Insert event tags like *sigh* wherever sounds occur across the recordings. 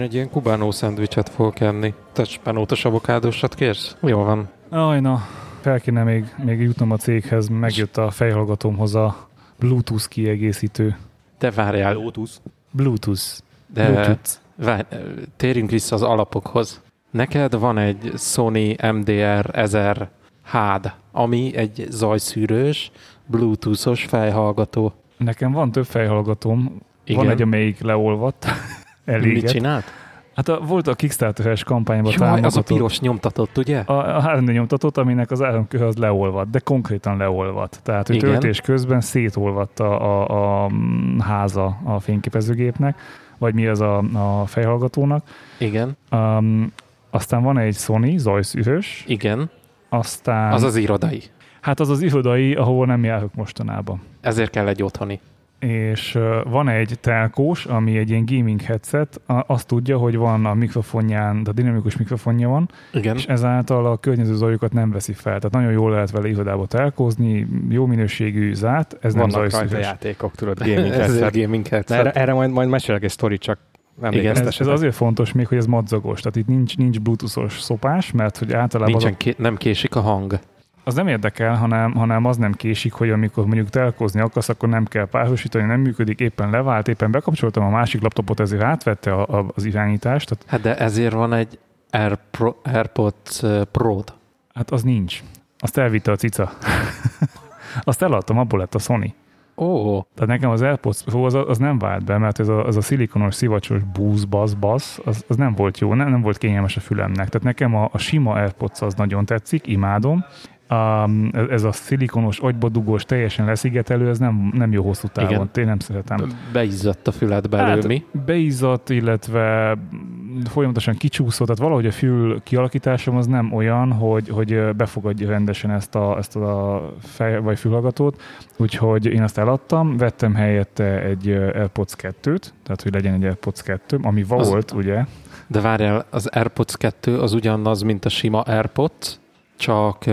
Én egy ilyen kubánó szendvicset fogok enni. Te spenótos avokádósat kérsz? Jó van. Aj, na, fel kéne még, még jutnom a céghez, megjött a fejhallgatómhoz a Bluetooth kiegészítő. De várjál. Lotus. Bluetooth. De Bluetooth. várj, térjünk vissza az alapokhoz. Neked van egy Sony MDR 1000 HAD, ami egy zajszűrős, bluetoothos fejhallgató. Nekem van több fejhallgatóm, Igen. van egy, amelyik leolvadt, Mit eléget. csinált? Hát a, volt a Kickstarter-es kampányban Jaj, az a piros nyomtatott, ugye? a, a 3D nyomtatót, aminek az áramkör az leolvadt, de konkrétan leolvadt. Tehát, hogy Igen. töltés közben szétolvadt a, a, a mm, háza a fényképezőgépnek, vagy mi az a, a fejhallgatónak. Igen, Um, aztán van egy Sony zajszűrös, igen. aztán Az az irodai. hát az az irodai, ahol nem járok mostanában. Ezért kell egy otthoni. És van egy telkós, ami egy ilyen gaming headset, a, azt tudja, hogy van a mikrofonján, de dinamikus mikrofonja van, Igen. és ezáltal a környező zajokat nem veszi fel. Tehát nagyon jól lehet vele irodába telkózni, jó minőségű zárt, ez nem Vannak rajta zajszűrös. játékok, tudod, *laughs* gaming Ez headset. egy gaming headset. erre, erre majd, majd mesélek egy sztorit, csak Ez, ez emlékeztessetek. azért fontos még, hogy ez madzagos, tehát itt nincs, nincs bluetoothos szopás, mert hogy általában Nincsen, ké- nem késik a hang. Az nem érdekel, hanem, hanem az nem késik, hogy amikor mondjuk telkózni akarsz, akkor nem kell párosítani, nem működik, éppen levált, éppen bekapcsoltam a másik laptopot, ezért átvette a, a, az irányítást, tehát Hát de ezért van egy Air Pro, AirPods uh, pro hát az nincs. Azt elvitte a cica. *laughs* Azt eladtam, abból lett a Sony. Ó, Tehát nekem az AirPods Pro az, az nem vált be, mert ez a, az a szilikonos, szivacsos búz, basz, basz, az, az nem volt jó, nem, nem volt kényelmes a fülemnek. Tehát nekem a, a sima AirPods az nagyon tetszik, imádom. Um, ez- a szilikonos, agybadugós, teljesen leszigetelő, ez nem, nem jó hosszú távon. Igen. Én nem szeretem. beizzadt a füled belül, hát, mi? beizzadt, illetve folyamatosan kicsúszott, tehát valahogy a fül kialakításom az nem olyan, hogy, hogy befogadja rendesen ezt a, ezt a fej, vagy fülhallgatót, úgyhogy én azt eladtam, vettem helyette egy AirPods 2-t, tehát hogy legyen egy AirPods 2, ami Az- volt, ugye? De várjál, az AirPods 2 az ugyanaz, mint a sima AirPods, csak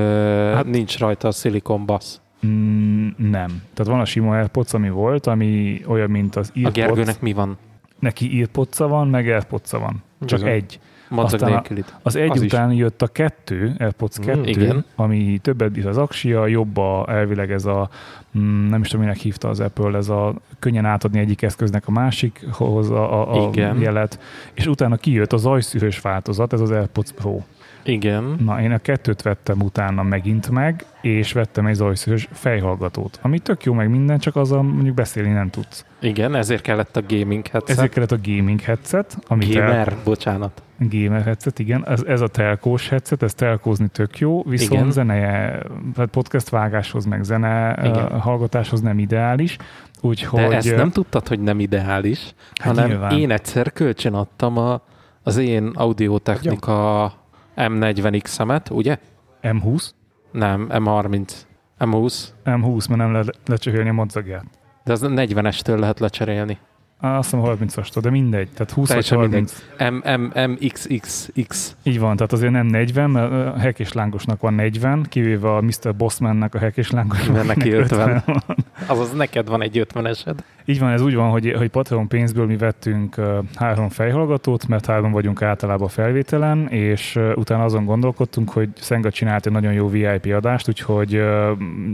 Hát- nincs rajta a szilikon basz. Mm, nem. Tehát van a sima AirPods, ami volt, ami olyan, mint az A earpods. Gergőnek mi van? Neki earpods van, meg AirPods van. Csak Bizony. egy. Madzag Aztán a-. Az egy Az is. után jött a kettő, AirPods Mm, 2, igen. ami többet bír az aksia, jobb a, elvileg ez a, mm, nem is tudom, minek hívta az Apple, ez a könnyen átadni egyik eszköznek a másikhoz a, a, a Igen. jelet, és utána kijött az zajszűrős változat, ez az AirPods Pro. Igen. Na, én a kettőt vettem utána megint meg, és vettem egy zajszűrős fejhallgatót, ami tök jó meg minden, csak azzal mondjuk beszélni nem tudsz. Igen, ezért kellett a gaming headset. Ezért kellett a gaming headset, amit el- Gamer, bocsánat. Gamer headset, igen. Ez, ez a telkós headset, ez telkózni tök jó, viszont Igen. zeneje, tehát podcast vágáshoz, meg zene Igen. hallgatáshoz nem ideális. Úgyhogy De ezt nem tudtad, hogy nem ideális, Hát hanem nyilván. én egyszer kölcsön adtam a, az én audiotechnika M40X-emet, ugye? M20? Nem, M30. M20. M20, mert nem le, lecsöhélni a madzagját. De az 40-estől lehet lecserélni. Á, Azt hiszem 30-astól, de mindegy. Tehát 20 vagy Teljesen 30. mindegy. M, M, MXXX. Így van, tehát azért nem 40, mert a hek és lángosnak van 40, kivéve a Mr. Bossmannek a hek és lángosnak. Mert neki akinek 50. van. Azaz neked van egy 50-esed. Így van, ez úgy van, hogy, hogy Patreon pénzből mi vettünk uh, három fejhallgatót, mert három vagyunk általában felvételen, és uh, utána azon gondolkodtunk, hogy Szenga csinált egy nagyon jó VIP adást, úgyhogy uh,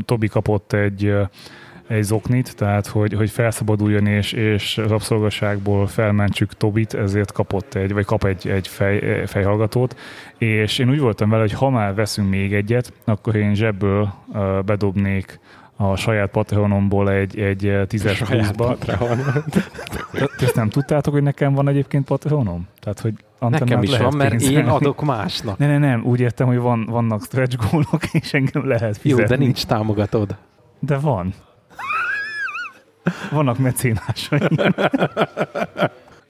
Tobi kapott egy egy zoknit, tehát hogy, hogy felszabaduljon és, és rabszolgaságból felmentsük Tobit, ezért kapott egy, vagy kap egy, egy fej, fejhallgatót, és én úgy voltam vele, hogy ha már veszünk még egyet, akkor én zsebből uh, bedobnék a saját Patreonomból egy, egy tízes pluszba. Ezt nem tudtátok, hogy nekem van egyébként Patreonom? Tehát, hogy Nekem Antennát is van, mert én pénzelni. adok másnak. Ne, ne, nem, úgy értem, hogy van, vannak stretch goalok, és engem lehet Jó, fizetni. de nincs támogatod. De van. Vannak mecénásaim.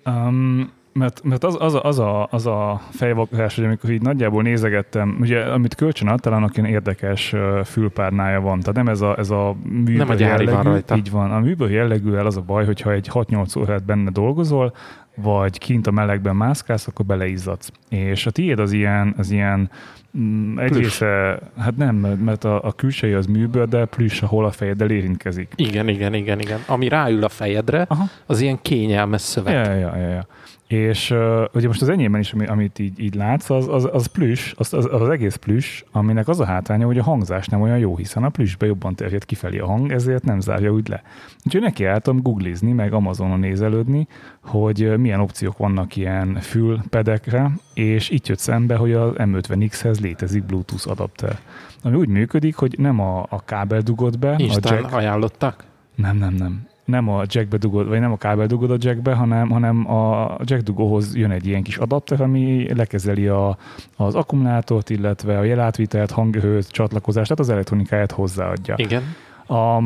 um, mert, mert az, az, a, az, a, az a fejvakás, hogy amikor így nagyjából nézegettem, ugye amit kölcsön adtál, annak ilyen érdekes fülpárnája van. Tehát nem ez a, ez a műből Nem a gyári van jellegű, rajta. Így van. A műből jellegűvel az a baj, hogyha egy 6-8 órát benne dolgozol, vagy kint a melegben mászkálsz, akkor beleizzadsz. És a tiéd az ilyen, az ilyen mm, egy Plüss. része, hát nem, mert a, a külseje az műből, de plüss, ahol a fejeddel érintkezik. Igen, igen, igen, igen. Ami ráül a fejedre, Aha. az ilyen kényelmes szöveg. Ja, ja, ja, ja. És uh, ugye most az enyémben is, ami, amit így, így látsz, az, az, az plüss, az, az, az, egész plüss, aminek az a hátránya, hogy a hangzás nem olyan jó, hiszen a plüssbe jobban terjed kifelé a hang, ezért nem zárja úgy le. Úgyhogy neki álltam googlizni, meg Amazonon nézelődni, hogy milyen opciók vannak ilyen fülpedekre, és itt jött szembe, hogy az M50X-hez létezik Bluetooth adapter. Ami úgy működik, hogy nem a, a kábel dugod be. Instán a jack, ajánlottak? nem, nem, nem nem a jackbe dugod, vagy nem a kábel dugod a jackbe, hanem, hanem a jack dugóhoz jön egy ilyen kis adapter, ami lekezeli a, az akkumulátort, illetve a jelátvitelt, hanghőt, csatlakozást, tehát az elektronikáját hozzáadja. Igen. A,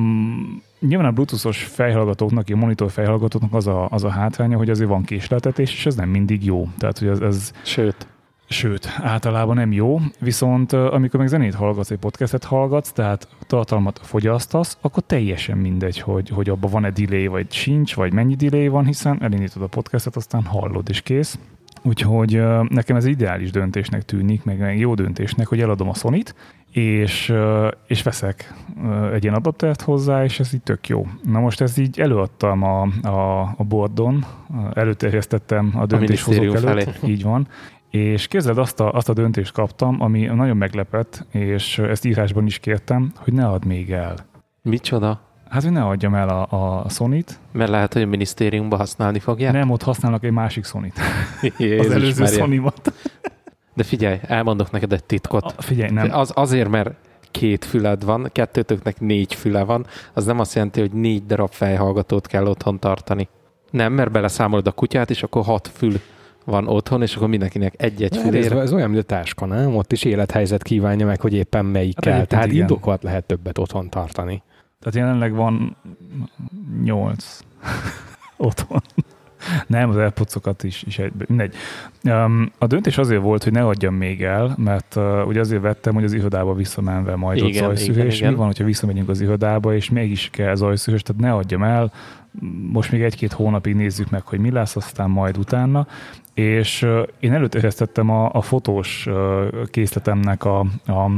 nyilván a bluetoothos fejhallgatóknak, a monitor fejhallgatóknak az a, az a hátránya, hogy azért van késleltetés, és ez nem mindig jó. Tehát, hogy ez, ez Sőt, Sőt, általában nem jó, viszont amikor meg zenét hallgatsz, egy podcastet hallgatsz, tehát tartalmat fogyasztasz, akkor teljesen mindegy, hogy, hogy abban van-e delay, vagy sincs, vagy mennyi delay van, hiszen elindítod a podcastet, aztán hallod, és kész. Úgyhogy nekem ez ideális döntésnek tűnik, meg jó döntésnek, hogy eladom a sony és, és veszek egy ilyen adaptert hozzá, és ez így tök jó. Na most ez így előadtam a, a, a boardon, előterjesztettem a döntéshozók előtt, felé. így van, és képzeld, azt a, azt a döntést kaptam, ami nagyon meglepett, és ezt írásban is kértem, hogy ne add még el. Micsoda? Hát, hogy ne adjam el a, a Sony-t. Mert lehet, hogy a minisztériumban használni fogják? Nem, ott használnak egy másik Sony-t. *laughs* az előző sony. De figyelj, elmondok neked egy titkot. A, figyelj, nem. Az, azért, mert két füled van, kettőtöknek négy füle van, az nem azt jelenti, hogy négy darab fejhallgatót kell otthon tartani. Nem, mert beleszámolod a kutyát, és akkor hat fül van otthon, és akkor mindenkinek egy-egy fülér. Ez, ez olyan, mint a táska, nem? Ott is élethelyzet kívánja meg, hogy éppen melyik hát kell. Tehát igen. indokolt lehet többet otthon tartani. Tehát jelenleg van nyolc *laughs* otthon. Nem, az airpods is, is egy, mindegy. Um, a döntés azért volt, hogy ne adjam még el, mert uh, ugye azért vettem, hogy az irodába visszamenve majd igen, ott zajszűrés. Mi van, hogyha visszamegyünk az irodába, és mégis kell zajszűrés, tehát ne adjam el, most még egy-két hónapig nézzük meg, hogy mi lesz, aztán majd utána. És én előterjesztettem a, a fotós készletemnek a, a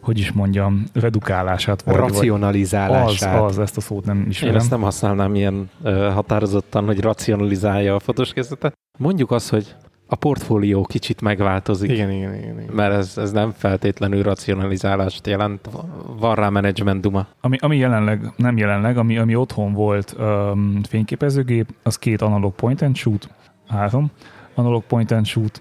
hogy is mondjam, redukálását. Vagy, racionalizálását. Az, az, ezt a szót nem ismerem. Én ezt nem használnám ilyen uh, határozottan, hogy racionalizálja a fotóskészletet. Mondjuk az, hogy a portfólió kicsit megváltozik. Igen, igen, igen. igen. Mert ez, ez nem feltétlenül racionalizálást jelent. Van rá menedzsment duma. Ami, ami jelenleg, nem jelenleg, ami, ami otthon volt um, fényképezőgép, az két analog point and shoot, három analog point and shoot,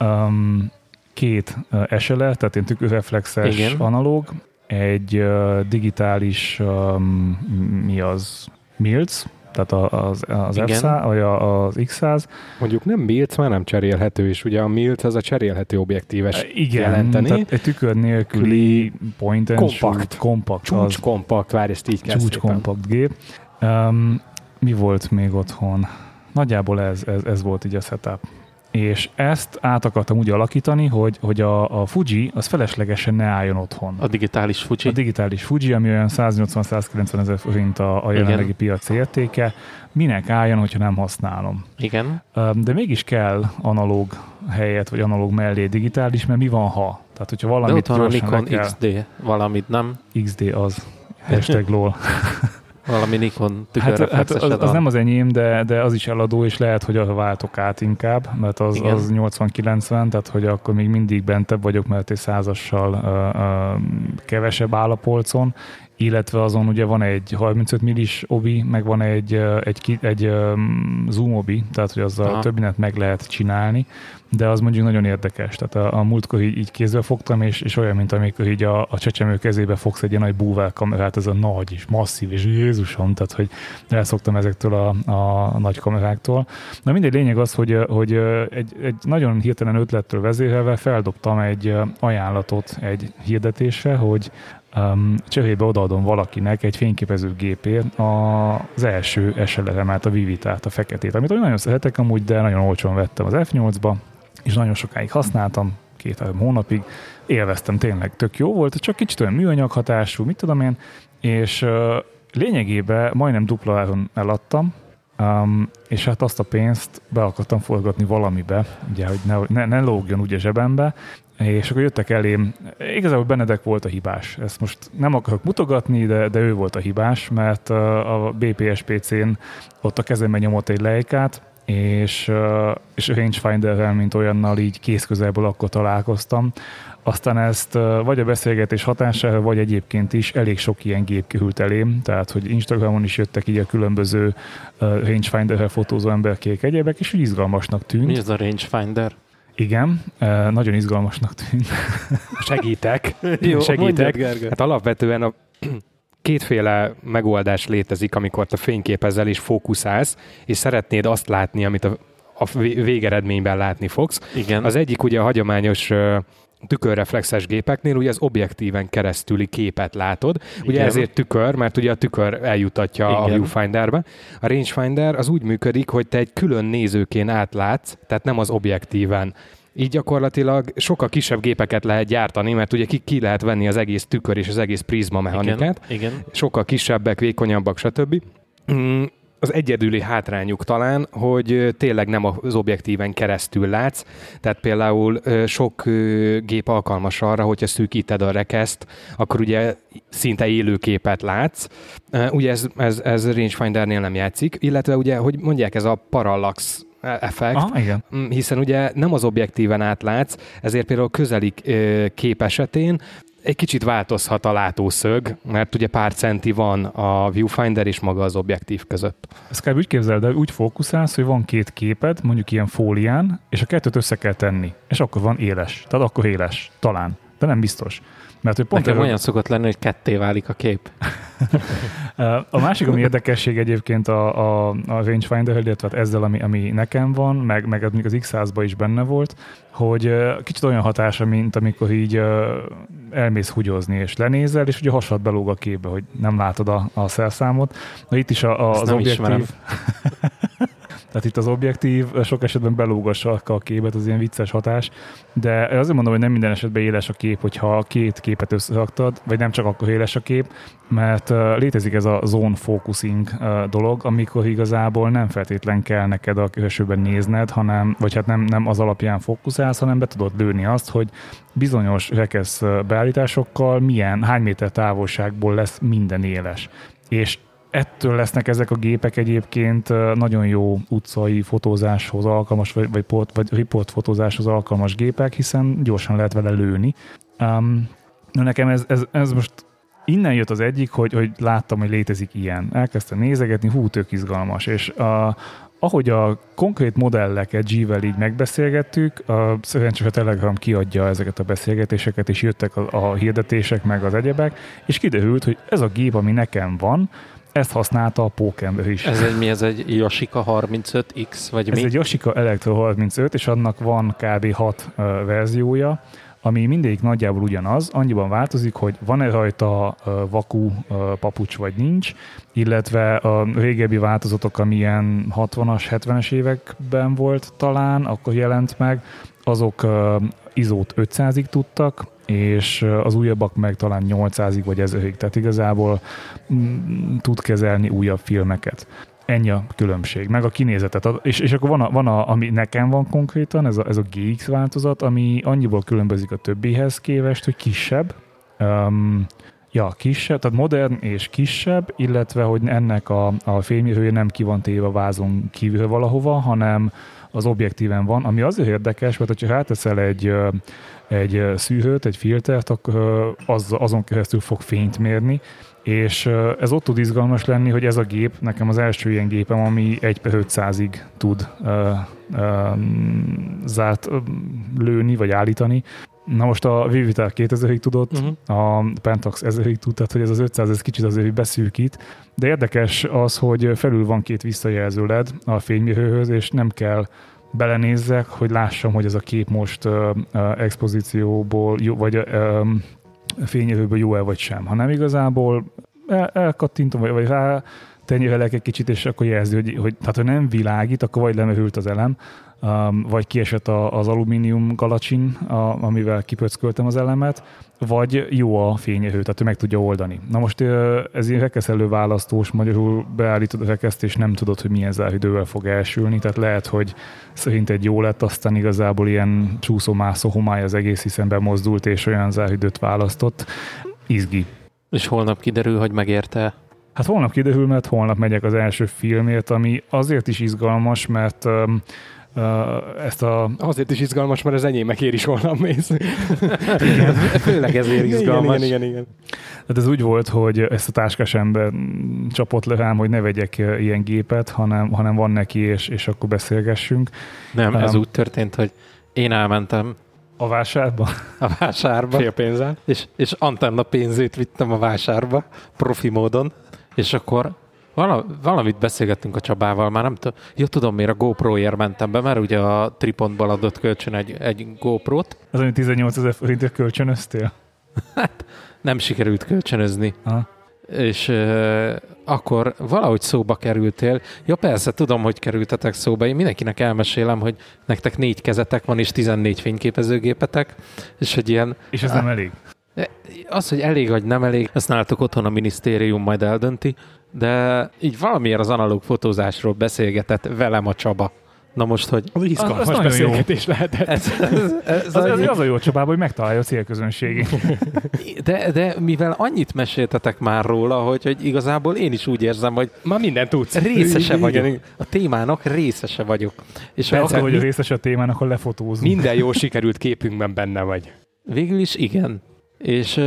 um, két uh, SLR, tehát ilyen tükörreflexes Igen. analóg, egy uh, digitális, um, mi az, Mills, tehát az, az F100, vagy az X100. Mondjuk nem Mills, már nem cserélhető, és ugye a Mills az a cserélhető objektíves Igen, jelenteni. Tehát egy tükör nélküli point and kompakt, kompakt. Csúcs az, kompakt, várj, ezt így kell Csúcs szépen. kompakt gép. Um, mi volt még otthon? Nagyjából ez, ez, ez volt így a setup és ezt át akartam úgy alakítani, hogy, hogy a, a Fuji az feleslegesen ne álljon otthon. A digitális Fuji? A digitális Fuji, ami olyan 180-190 ezer forint a, a jelenlegi Igen. piaci értéke, minek álljon, hogyha nem használom. Igen. De mégis kell analóg helyet, vagy analóg mellé digitális, mert mi van ha? Tehát, hogyha valamit De ott van a Nikon kell, XD, valamit nem? XD az. Hashtag *laughs* lol. Valami Nikon hát, hát az, az, nem az enyém, de, de az is eladó, és lehet, hogy a váltok át inkább, mert az, az 80-90, tehát hogy akkor még mindig bentebb vagyok, mert egy százassal uh, uh, kevesebb áll a polcon, illetve azon ugye van egy 35 millis obi, meg van egy, egy, egy, egy zoom obi, tehát hogy azzal Aha. több mindent meg lehet csinálni, de az mondjuk nagyon érdekes. Tehát a, a múltkor így, így kézbe fogtam, és, és olyan, mint amikor így a, a csecsemő kezébe fogsz egy ilyen nagy búvár kamerát, ez a nagy és masszív, és Jézusom, tehát hogy elszoktam ezektől a, a nagy kameráktól. Na mindegy, lényeg az, hogy, hogy egy, egy nagyon hirtelen ötlettől vezérelve feldobtam egy ajánlatot egy hirdetésre, hogy um, cserébe odaadom valakinek egy fényképezőgépért az első SLR-emet, a Vivitát, a feketét, amit nagyon szeretek amúgy, de nagyon olcsón vettem az F8-ba, és nagyon sokáig használtam, két-három hónapig, élveztem tényleg, tök jó volt, csak kicsit olyan műanyag hatású, mit tudom én, és lényegében majdnem dupla áron eladtam, Um, és hát azt a pénzt be akartam forgatni valamibe, ugye, hogy ne, ne, ne lógjon úgy a zsebembe, és akkor jöttek elém, igazából Benedek volt a hibás. Ezt most nem akarok mutogatni, de, de ő volt a hibás, mert a BPSPC-n ott a kezembe nyomott egy lejkát, és, és rangefinder mint olyannal így kézközelből akkor találkoztam. Aztán ezt vagy a beszélgetés hatására, vagy egyébként is elég sok ilyen gép kihült elém, tehát hogy Instagramon is jöttek így a különböző rangefinder fotózó emberkék egyébek, és úgy izgalmasnak tűnt. Mi ez a rangefinder? Igen, nagyon izgalmasnak tűnt. Segítek. Jó, segítek. Mondjad, hát alapvetően a kétféle megoldás létezik, amikor te fényképezel és fókuszálsz, és szeretnéd azt látni, amit a, a végeredményben látni fogsz. Igen. Az egyik ugye a hagyományos tükörreflexes gépeknél ugye az objektíven keresztüli képet látod. Ugye Igen. ezért tükör, mert ugye a tükör eljutatja Igen. a viewfinderbe. A rangefinder az úgy működik, hogy te egy külön nézőként átlátsz, tehát nem az objektíven így gyakorlatilag sokkal kisebb gépeket lehet gyártani, mert ugye ki, ki lehet venni az egész tükör és az egész prizma mechanikát. Igen, igen. Sokkal kisebbek, vékonyabbak, stb. Mm, az egyedüli hátrányuk talán, hogy tényleg nem az objektíven keresztül látsz, tehát például sok gép alkalmas arra, hogyha szűkíted a rekeszt, akkor ugye szinte élő képet látsz. Ugye ez, ez, ez rangefindernél nem játszik, illetve ugye, hogy mondják, ez a parallax effekt, Aha, igen. Mm, hiszen ugye nem az objektíven átlátsz, ezért például közeli kép esetén egy kicsit változhat a látószög, mert ugye pár centi van a viewfinder és maga az objektív között. Ezt kell úgy képzeld, de úgy fókuszálsz, hogy van két képed, mondjuk ilyen fólián, és a kettőt össze kell tenni, és akkor van éles. Tehát akkor éles, talán, de nem biztos. Mert hogy pont Nekem olyan szokott lenni, hogy ketté válik a kép. *laughs* a másik, ami érdekesség egyébként a, a, a rangefinder illetve hát ezzel, ami, ami nekem van, meg, meg az X100-ban is benne volt, hogy kicsit olyan hatása, mint amikor így elmész hugyozni, és lenézel, és ugye hasad belóg a képbe, hogy nem látod a, a szerszámot. Na itt is a, a, az objektív... *laughs* Tehát itt az objektív sok esetben belógassa a képet, az ilyen vicces hatás, de azért mondom, hogy nem minden esetben éles a kép, hogyha két képet összeraktad, vagy nem csak akkor éles a kép, mert létezik ez a zone focusing dolog, amikor igazából nem feltétlen kell neked a külsőben nézned, hanem, vagy hát nem, nem az alapján fókuszálsz, hanem be tudod lőni azt, hogy bizonyos rekesz beállításokkal milyen, hány méter távolságból lesz minden éles. És ettől lesznek ezek a gépek egyébként nagyon jó utcai fotózáshoz alkalmas, vagy, vagy, port, vagy report fotózáshoz alkalmas gépek, hiszen gyorsan lehet vele lőni. Um, nekem ez, ez, ez most innen jött az egyik, hogy, hogy láttam, hogy létezik ilyen. Elkezdtem nézegetni, hú, tök izgalmas, és a, ahogy a konkrét modelleket G-vel így megbeszélgettük, a, szerencsés a Telegram kiadja ezeket a beszélgetéseket, és jöttek a, a hirdetések, meg az egyebek, és kiderült, hogy ez a gép, ami nekem van, ezt használta a Pókember is. Ez egy mi? Ez egy Yoshika 35X, vagy Ez mi? egy Yoshika Electro 35, és annak van kb. 6 uh, verziója, ami mindegyik nagyjából ugyanaz, annyiban változik, hogy van-e rajta uh, vakú uh, papucs, vagy nincs, illetve a régebbi változatok, amilyen 60-as, 70-es években volt talán, akkor jelent meg, azok izót 500-ig tudtak, és az újabbak meg talán 800-ig vagy 1000-ig, tehát igazából mm, tud kezelni újabb filmeket. Ennyi a különbség, meg a kinézetet. És, és akkor van, a, van a, ami nekem van konkrétan, ez a, ez a GX változat, ami annyiból különbözik a többihez képest, hogy kisebb, um, Ja, kisebb, tehát modern és kisebb, illetve hogy ennek a, a fénymérője nem ki van téve a vázon kívül valahova, hanem az objektíven van, ami azért érdekes, mert hogyha ráteszel egy egy szűrőt, egy filtert, akkor az, azon keresztül fog fényt mérni, és ez ott tud izgalmas lenni, hogy ez a gép, nekem az első ilyen gépem, ami 1 per 500-ig tud uh, uh, zárt uh, lőni, vagy állítani. Na most a Vivitar 2000-ig tudott, uh-huh. a Pentax 1000-ig tud, tehát hogy ez az 500, ez kicsit azért beszűkít. De érdekes az, hogy felül van két visszajelző LED a fénymérőhöz, és nem kell belenézzek, hogy lássam, hogy ez a kép most uh, uh, expozícióból, jó, vagy uh, fényjövőből jó-e vagy sem, hanem igazából el, elkattintom, vagy, vagy rá tenyérelek egy kicsit, és akkor jelzi, hogy, hogy tehát ha nem világít, akkor vagy lemehült az elem, vagy kiesett az alumínium galacsin, amivel kipöcköltem az elemet, vagy jó a fényerő, tehát ő meg tudja oldani. Na most ez ilyen rekeszelő választós, magyarul beállítod a rekeszt, és nem tudod, hogy milyen zárhidővel fog elsülni, tehát lehet, hogy szerint egy jó lett, aztán igazából ilyen csúszó-mászó homály az egész, hiszen bemozdult, és olyan zárhidőt választott. Izgi. És holnap kiderül, hogy megérte Hát holnap kiderül, mert holnap megyek az első filmért, ami azért is izgalmas, mert ezt a... Azért is izgalmas, mert az enyémekért is holnap mész. *laughs* Igen. Főleg ezért izgalmas. Igen, igen, igen, igen. Hát ez úgy volt, hogy ezt a táskás ember csapott le rám, hogy ne vegyek ilyen gépet, hanem, hanem van neki, és, és akkor beszélgessünk. Nem, ez úgy történt, hogy én elmentem a vásárba? A vásárba. Fél pénzzel. És, és antenna pénzét vittem a vásárba, profi módon, és akkor vala, valamit beszélgettünk a Csabával, már nem tudom, jó tudom, miért a GoPro-ért mentem be, mert ugye a Tripontból adott kölcsön egy, egy GoPro-t. Az, hogy 18 ezer forintért kölcsönöztél? hát nem sikerült kölcsönözni. Aha. És uh, akkor valahogy szóba kerültél. Ja persze, tudom, hogy kerültetek szóba. Én mindenkinek elmesélem, hogy nektek négy kezetek van, és 14 fényképezőgépetek, és hogy ilyen... És ez nem elég? Az, hogy elég vagy nem elég, ezt nálatok otthon a minisztérium majd eldönti, de így valamiért az analóg fotózásról beszélgetett velem a Csaba. Na most, hogy... Az izgalmas nagyon beszélgetés *laughs* lehetett. Ez, ez, ez Az, az, annyi- az a jó Csabában, hogy megtalálja a célközönségét. *laughs* de, de mivel annyit meséltetek már róla, hogy, hogy igazából én is úgy érzem, hogy Ma mindent tudsz. részese Igen, vagyok. igen. A témának részese vagyok. És De akkor, hogy a részes a témának, akkor lefotózunk. Minden jó sikerült képünkben benne vagy. Végül is igen. És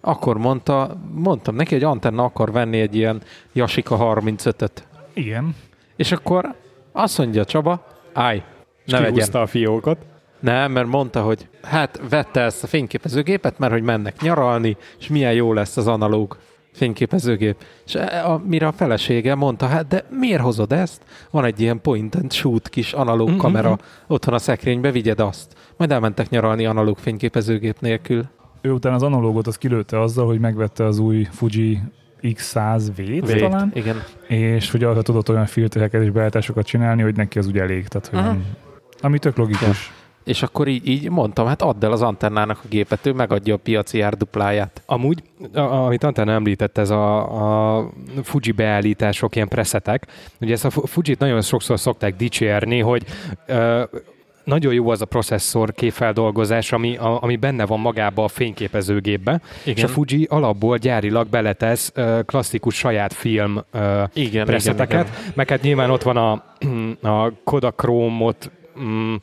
akkor mondta, mondtam neki, hogy Antenna akar venni egy ilyen Jasika 35-öt. Igen. És akkor azt mondja Csaba, állj, ne vegyen. a fiókot. Nem, mert mondta, hogy hát vette ezt a fényképezőgépet, mert hogy mennek nyaralni, és milyen jó lesz az analóg fényképezőgép. És a, a, mire a felesége mondta, hát de miért hozod ezt? Van egy ilyen point and shoot kis analóg Mhm. kamera otthon a szekrénybe, vigyed azt. Majd elmentek nyaralni analóg fényképezőgép nélkül. Ő utána az analógot az kilőtte azzal, hogy megvette az új Fuji X100V-t Vét. talán, Igen. és hogy arra tudott olyan filtereket és beállításokat csinálni, hogy neki az úgy elég. Tehát, hogy Aha. nem, ami tök logikus. És akkor így, így mondtam, hát add el az antennának a gépet, ő megadja a piaci ár dupláját. Amúgy, a, amit Antenna említett, ez a, a Fuji beállítások, ilyen preszetek. Ugye ezt a Fu- Fujit nagyon sokszor szokták dicsérni, hogy ö, nagyon jó az a processzor képfeldolgozás, ami, a, ami benne van magába a fényképezőgépbe, és a Fuji alapból gyárilag beletesz ö, klasszikus saját film ö, igen, preszeteket, igen, igen. meg hát nyilván ott van a, a Kodachrome-ot mm,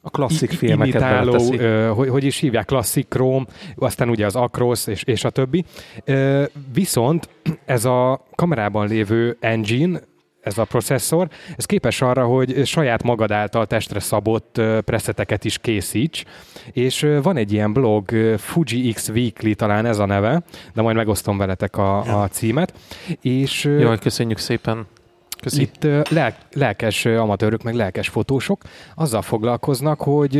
A klasszik i- filmeket imitáló, ö, hogy, hogy is hívják, klasszik Chrome, aztán ugye az Acros és, és a többi. Ö, viszont ez a kamerában lévő engine, ez a processzor, ez képes arra, hogy saját magad által testre szabott preszeteket is készíts, és van egy ilyen blog, Fuji X Weekly talán ez a neve, de majd megosztom veletek a, a címet, és Jaj, köszönjük szépen. Köszi. itt lel- lelkes amatőrök, meg lelkes fotósok azzal foglalkoznak, hogy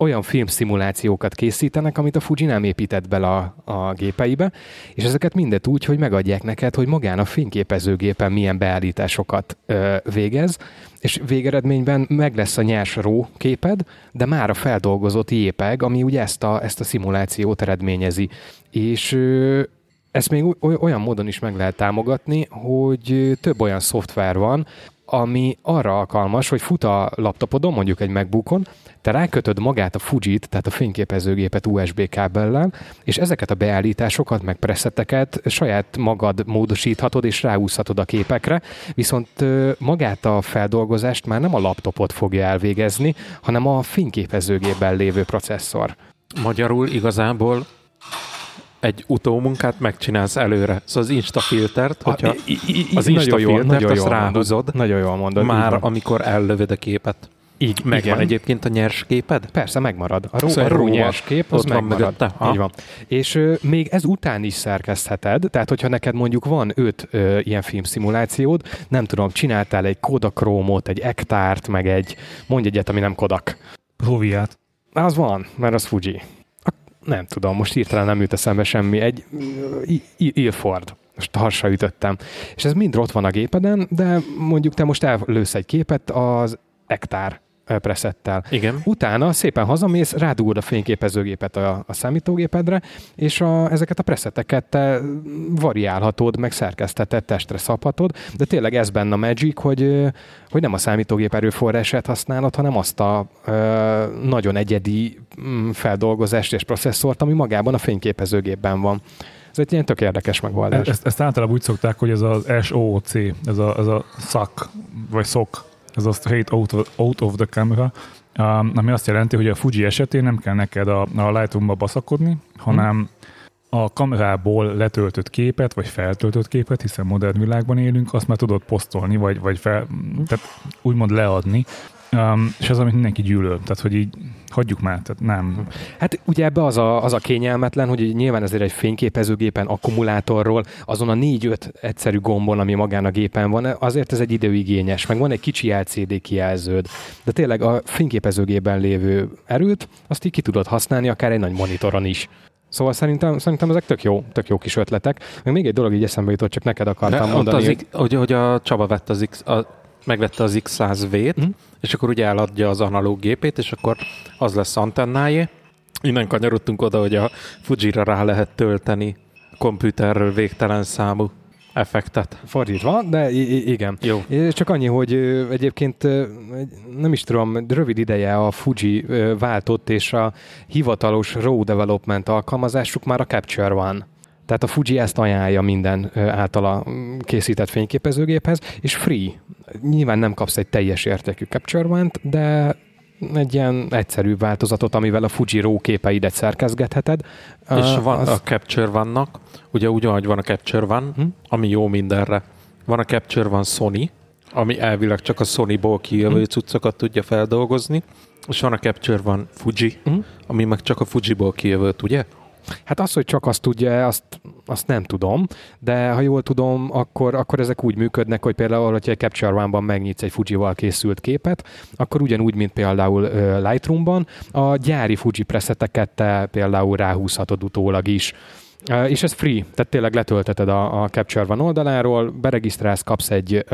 olyan filmszimulációkat készítenek, amit a Fuji nem épített bele a, a gépeibe, és ezeket mindet úgy, hogy megadják neked, hogy magán a fényképezőgépen milyen beállításokat ö, végez, és végeredményben meg lesz a nyers RAW képed, de már a feldolgozott JPEG, ami ugye ezt a, ezt a szimulációt eredményezi. És ö, ezt még oly- olyan módon is meg lehet támogatni, hogy több olyan szoftver van, ami arra alkalmas, hogy fut a laptopodon, mondjuk egy MacBookon, te rákötöd magát a Fujit, tehát a fényképezőgépet USB kábellel, és ezeket a beállításokat, meg preszeteket saját magad módosíthatod, és ráúszhatod a képekre, viszont magát a feldolgozást már nem a laptopot fogja elvégezni, hanem a fényképezőgépben lévő processzor. Magyarul igazából egy utómunkát megcsinálsz előre. Szóval az Insta filtert, hogyha Ah, i- i- i- az nagyon Insta jól- filtert, nagyon azt jól ráhúzod, mondod. Nagyon jól mondod. már amikor ellövöd a képet. Így, Megvan igen. egyébként a nyers képed? Persze, megmarad. A, ró, Szóval a ró van. kép, az Ott van megmarad. mögötte. Ha. Így van. És ö, még ez után is szerkesztheted, tehát hogyha neked mondjuk van öt ö, ilyen filmszimulációd, nem tudom, csináltál egy Kodachrome-ot, egy Ektárt, meg egy, mondj egyet, ami nem Kodak. Proviát. Az van, mert az Fuji. Nem tudom, most hirtelen nem jut eszembe semmi. Egy Ilford. Most harsra ütöttem. És ez mind ott van a gépeden, de mondjuk te most elősz egy képet az Ektár ö, preszettel. Igen. Utána szépen hazamész, rádugod a fényképezőgépet a, a számítógépedre, és a, ezeket a preszeteket te variálhatod, meg szerkeszteted, testre szabhatod, de tényleg ez benne a magic, hogy, hogy nem a számítógép erőforrását használod, hanem azt a ö, nagyon egyedi mm, feldolgozást és processzort, ami magában a fényképezőgépben van. Ez egy ilyen tök érdekes megoldás. Ezt, ezt általában úgy szokták, hogy ez az SOOC, ez a, ez a SAC, vagy SOC, ez a Straight Out of, out of the Camera, um, ami azt jelenti, hogy a Fuji esetén nem kell neked a, a Lightroom-ba baszakodni, hanem hmm a kamerából letöltött képet, vagy feltöltött képet, hiszen modern világban élünk, azt már tudod posztolni, vagy, vagy fel, tehát úgymond leadni, Um, és az, amit mindenki gyűlöl. Tehát, hogy így hagyjuk már, tehát nem. Hát ugye ebbe az a, az a kényelmetlen, hogy nyilván ezért egy fényképezőgépen, akkumulátorról, azon a négy-öt egyszerű gombon, ami magán a gépen van, azért ez egy időigényes, meg van egy kicsi LCD kijelződ. De tényleg a fényképezőgében lévő erőt, azt így ki tudod használni akár egy nagy monitoron is. Szóval szerintem, szerintem ezek tök jó, tök jó kis ötletek. Még még egy dolog így eszembe jutott, csak neked akartam De mondani. Az, hogy, hogy a Csaba vett az X, a, megvette az X100V-t, mm. és akkor ugye eladja az analóg gépét, és akkor az lesz antennájé. Innen kanyarodtunk oda, hogy a Fujira rá lehet tölteni komputerről végtelen számú effektet. Fordítva, de igen. Jó. Csak annyi, hogy egyébként nem is tudom, rövid ideje a Fuji váltott, és a hivatalos RAW development alkalmazásuk már a Capture van. Tehát a Fuji ezt ajánlja minden általa készített fényképezőgéphez, és free. Nyilván nem kapsz egy teljes értékű Capture One-t, de egy ilyen egyszerű változatot, amivel a Fuji RAW képeidet szerkezgetheted. És van az... a Capture vannak, ugye ugyanúgy van a Capture One, hm? ami jó mindenre. Van a Capture One Sony, ami elvileg csak a Sony-ból kijövő hm? cuccokat tudja feldolgozni, és van a Capture One Fuji, hm? ami meg csak a Fuji-ból kijövőt, ugye? Hát az, hogy csak azt tudja, azt, azt nem tudom, de ha jól tudom, akkor, akkor ezek úgy működnek, hogy például, hogyha egy Capture One-ban megnyitsz egy Fuji-val készült képet, akkor ugyanúgy, mint például Lightroom-ban, a gyári Fuji preszeteket te például ráhúzhatod utólag is. És ez free, tehát tényleg letölteted a, a Capture One oldaláról, beregisztrálsz, kapsz egy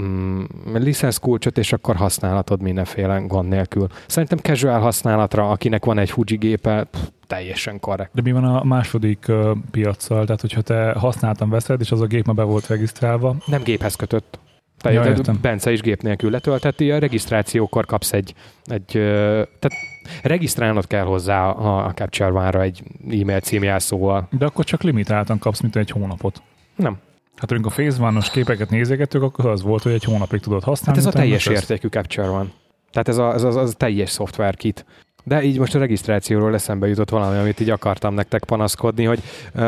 mm, licenszkulcsot, és akkor használhatod mindenféle gond nélkül. Szerintem casual használatra, akinek van egy Fuji gépe, pff, teljesen korrekt. De mi van a második uh, piaccal? Tehát, hogyha te használtam veszed, és az a gép ma be volt regisztrálva? Nem géphez kötött. Ja, tehát Bence is gép nélkül letölteti, a regisztrációkor kapsz egy, egy tehát regisztrálnod kell hozzá a, a Capture One-ra egy e-mail címjelszóval. De akkor csak limitáltan kapsz, mint egy hónapot. Nem. Hát amikor a phase képeket nézegettük, akkor az volt, hogy egy hónapig tudod használni. Hát ez a teljes értékű Capture van. Tehát ez a, ez az, az teljes szoftver kit. De így most a regisztrációról eszembe jutott valami, amit így akartam nektek panaszkodni, hogy uh,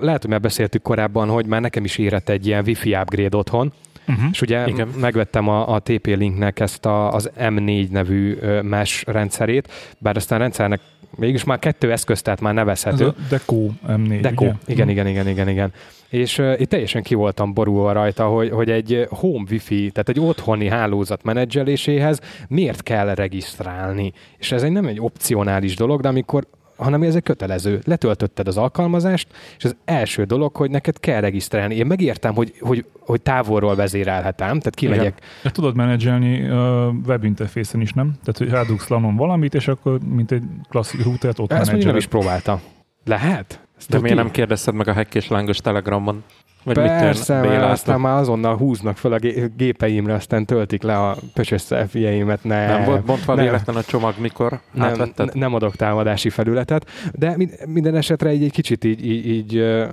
lehet, hogy már beszéltük korábban, hogy már nekem is érett egy ilyen wifi upgrade otthon, Uh-huh. És ugye Igen. megvettem a, a TP-Linknek ezt a, az M4 nevű uh, mesh rendszerét, bár aztán a rendszernek mégis már kettő eszköz, tehát már nevezhető. Ez a Deco M4, Deco, ugye? igen, igen, igen, igen, igen. És uh, itt teljesen ki voltam borulva rajta, hogy, hogy egy home wifi, tehát egy otthoni hálózat menedzseléséhez miért kell regisztrálni. És ez egy nem egy opcionális dolog, de amikor hanem ez egy kötelező. Letöltötted az alkalmazást, és az első dolog, hogy neked kell regisztrálni. Én megértem, hogy, hogy, hogy távolról vezérelhetem, tehát kimegyek. De tudod menedzselni uh, webinterfészen is, nem? Tehát, hogy rádugsz lanon valamit, és akkor mint egy klasszik routert ott Ezt nem is próbálta. Lehet? De miért nem kérdezted meg a hekk és lángos telegramban? Vagy Persze, mit mert aztán már azonnal húznak fel a gépeimre, aztán töltik le a pöcsös szelfieimet. Ne, nem volt bontva véletlen a csomag, mikor nem, átvetted? Nem adok támadási felületet, de minden esetre így egy kicsit így, így, így uh,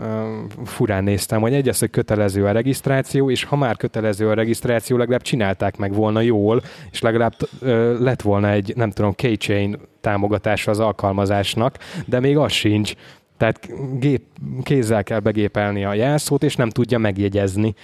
furán néztem, hogy egyrészt, hogy kötelező a regisztráció, és ha már kötelező a regisztráció, legalább csinálták meg volna jól, és legalább uh, lett volna egy, nem tudom, keychain támogatása az alkalmazásnak, de még az sincs. Tehát gép, kézzel kell begépelni a jelszót, és nem tudja megjegyezni.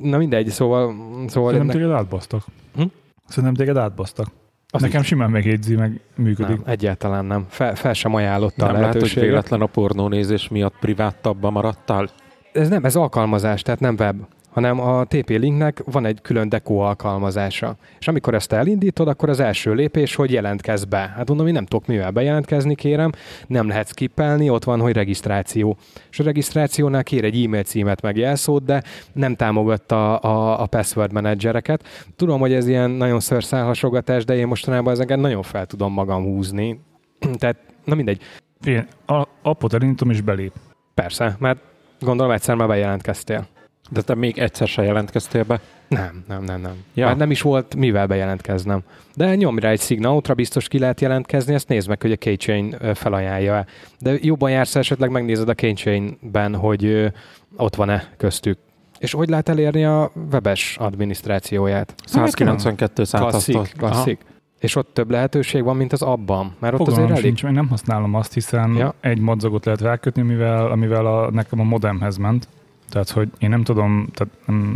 Na mindegy, szóval... szóval Szerintem ennek... téged átbasztak. Hm? Szerintem téged átbasztak. Azt Nekem így... simán megjegyzi, meg működik. Nem, egyáltalán nem. Fel, fel sem ajánlotta nem a lehet, hogy véletlen a pornónézés miatt privátabban maradtál? Ez nem, ez alkalmazás, tehát nem web hanem a TP-Linknek van egy külön Deco alkalmazása. És amikor ezt elindítod, akkor az első lépés, hogy jelentkezz be. Hát mondom, hogy nem tudok mivel bejelentkezni, kérem, nem lehet skippelni, ott van, hogy regisztráció. És a regisztrációnál kér egy e-mail címet meg jelszót, de nem támogatta a, a password menedzsereket. Tudom, hogy ez ilyen nagyon szőrszálhasogatás, de én mostanában ezeket nagyon fel tudom magam húzni. *clears throat* Tehát, na mindegy. Én appot elindítom és belép. Persze, mert gondolom egyszer már bejelentkeztél. De te még egyszer se jelentkeztél be? Nem, nem, nem, nem. Ja. Ja. Mert nem is volt mivel bejelentkeznem. De nyomj rá egy Signautra, biztos ki lehet jelentkezni, ezt nézd meg, hogy a Keychain felajánlja-e. De jobban jársz esetleg megnézed a Keychain-ben, hogy ott van-e köztük. És hogy lehet elérni a webes adminisztrációját? 192 Klasszik, százasztal. klasszik. És ott több lehetőség van, mint az abban. Mert ott Fogalmam azért elég... sincs, én nem használom azt, hiszen Ja. egy madzagot lehet rákötni, amivel, amivel a, nekem a modemhez ment. Tehát, hogy én nem tudom, tehát nem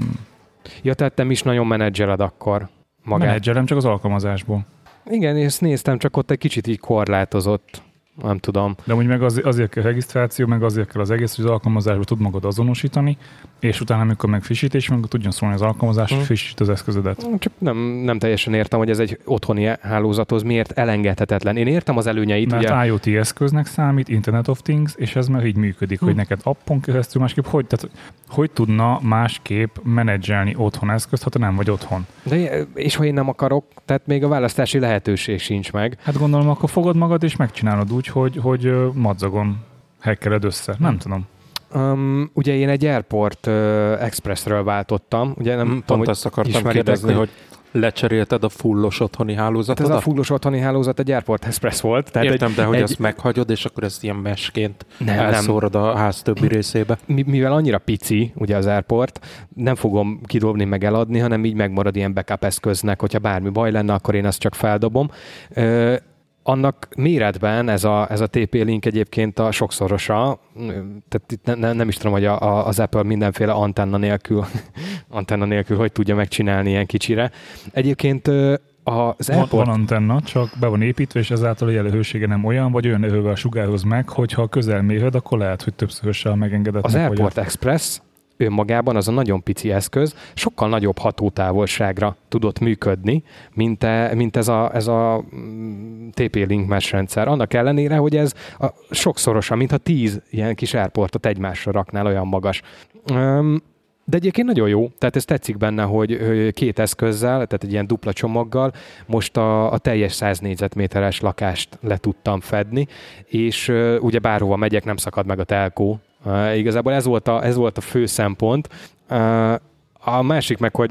Ja, tehát nem is nagyon menedzseled akkor magát. menedzselem csak az alkalmazásból. Igen, és ezt néztem, csak ott egy kicsit így korlátozott. Nem tudom. De úgy meg az, azért kell regisztráció, meg azért kell az egész, hogy az alkalmazásba tud magad azonosítani, és utána, amikor meg frissítés, meg tudjon szólni az alkalmazás, Hm. hogy frissít az eszközödet. Csak nem, nem teljesen értem, hogy ez egy otthoni hálózathoz miért elengedhetetlen. Én értem az előnyeit, Mert ugye. IoT eszköznek számít, Internet of Things, és ez már így működik, Hm. hogy neked appon keresztül másképp, hogy, tehát, hogy tudna másképp menedzselni otthon eszközt, ha te nem vagy otthon. De, és ha én nem akarok, tehát még a választási lehetőség sincs meg. Hát gondolom, akkor fogod magad és megcsinálod úgy, hogy, hogy madzagon hackered össze. Nem Hm. tudom. Um, ugye én egy Airport uh, Expressről váltottam. Ugye nem Nem, tudom, Pont hogy azt akartam kérdezni, hogy- hogy lecserélted a fullos otthoni hát hálózatodat? ez a fullos otthoni hálózat egy Airport Express volt. Tehát Értem, egy, de hogy egy, ezt meghagyod, és akkor ezt ilyen mesként Nem, nem. elszórod a ház többi részébe. mi- mivel annyira pici ugye az Airport, nem fogom kidobni meg eladni, hanem így megmarad ilyen backup eszköznek, hogyha bármi baj lenne, akkor én azt csak feldobom. Ö, annak méretben ez a, ez a TP-Link egyébként a sokszorosa, tehát itt ne, ne, nem is tudom, hogy a, a, az Apple mindenféle antenna nélkül, *laughs* antenna nélkül hogy tudja megcsinálni ilyen kicsire. Egyébként az Airport... van antenna, csak be van építve, és ezáltal a jelölhősége nem olyan, vagy olyan erővel sugárhoz meg, hogyha közel méred, akkor lehet, hogy többszörössel megengedett. Az Airport Express önmagában az a nagyon pici eszköz sokkal nagyobb hatótávolságra tudott működni, mint, e, mint ez a, ez a mm, TP-Link mesh rendszer. Annak ellenére, hogy ez a sokszorosan, mintha tíz ilyen kis airportot egymásra raknál olyan magas. Um, de egyébként nagyon jó, tehát ez tetszik benne, hogy két eszközzel, tehát egy ilyen dupla csomaggal most a, a teljes 100 négyzetméteres lakást le tudtam fedni, és ö, ugye bárhova megyek, nem szakad meg a telkó. Igazából ez volt, a, ez volt a fő szempont. A másik meg, hogy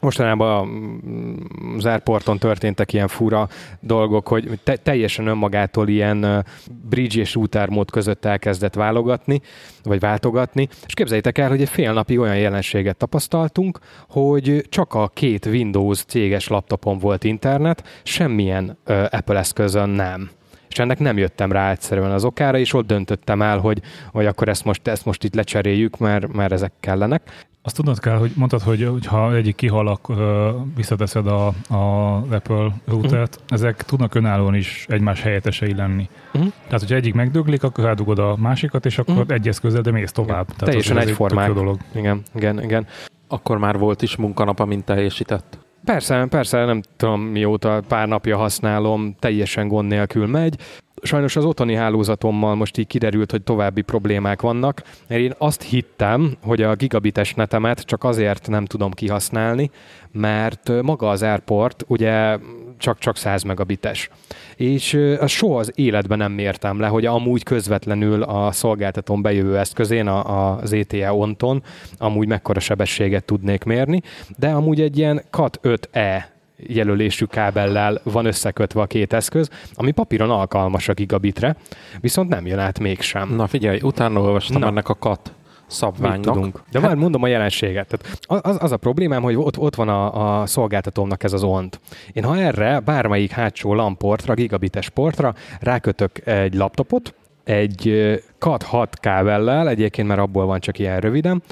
mostanában mm, az airporton történtek ilyen fura dolgok, hogy te, teljesen önmagától ilyen bridge és router mód között elkezdett válogatni, vagy váltogatni, és képzeljétek el, hogy egy fél napig olyan jelenséget tapasztaltunk, hogy csak a két Windows céges laptopon volt internet, semmilyen Apple eszközön nem és ennek nem jöttem rá egyszerűen az okára, és ott döntöttem el, hogy, hogy akkor ezt most, ezt most itt lecseréljük, mert, mert ezek kellenek. Azt tudnod kell, hogy mondtad, hogy ha egyik kihal, akkor visszateszed a, a Apple routert, uh-huh. ezek tudnak önállóan is egymás helyettesei lenni. Uh-huh. Tehát, hogyha egyik megdöglik, akkor rádugod a másikat, és akkor uh-huh. egy eszközzel, de mész tovább. Tehát Teljesen egy egyformák. jó dolog. Igen, igen, igen. Akkor már volt is munkanap, amint teljesített. Persze, persze, nem tudom mióta, pár napja használom, teljesen gond nélkül megy. Sajnos az otthoni hálózatommal most így kiderült, hogy további problémák vannak, mert én azt hittem, hogy a gigabites netemet csak azért nem tudom kihasználni, mert maga az Airport ugye csak-csak 100 megabites. És azt soha az életben nem mértem le, hogy amúgy közvetlenül a szolgáltatón bejövő eszközén, a, a ZTE onton, amúgy mekkora sebességet tudnék mérni, de amúgy egy ilyen CAT 5E jelölésű kábellel van összekötve a két eszköz, ami papíron alkalmas a gigabitre, viszont nem jön át mégsem. Na figyelj, utána olvastam Na. ennek a kat Mit szabványnak. tudunk? De már mondom a jelenséget. Tehát az, az a problémám, hogy ott, ott van a, a szolgáltatómnak ez az ONT. Én ha erre bármelyik hátsó lamportra, gigabites portra rákötök egy laptopot, egy ö, CAT 6 kábellel, egyébként már abból van csak ilyen röviden,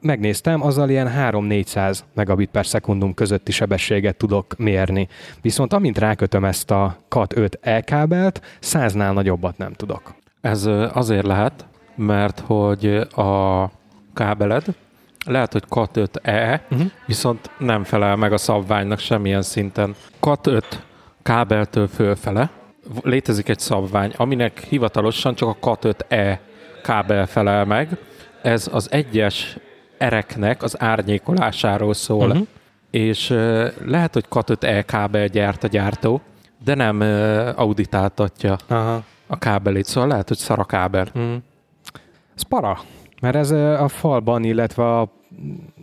megnéztem, azzal ilyen 3-400 megabit per szekundum közötti sebességet tudok mérni. Viszont amint rákötöm ezt a CAT 5 e-kábelt, 100-nál nagyobbat nem tudok. Ez azért lehet, mert hogy a kábeled lehet, hogy Cat 5e, Uh-huh. viszont nem felel meg a szabványnak semmilyen szinten. Cat 5 kábeltől fölfele létezik egy szabvány, aminek hivatalosan csak a Cat 5e kábel felel meg. Ez az egyes ereknek az árnyékolásáról szól. Uh-huh. És lehet, hogy Cat 5e kábel gyárt a gyártó, de nem ö, auditáltatja Aha. a kábelét, szóval lehet, hogy szar a kábel. Mm. Ez para. Mert ez a falban, illetve a,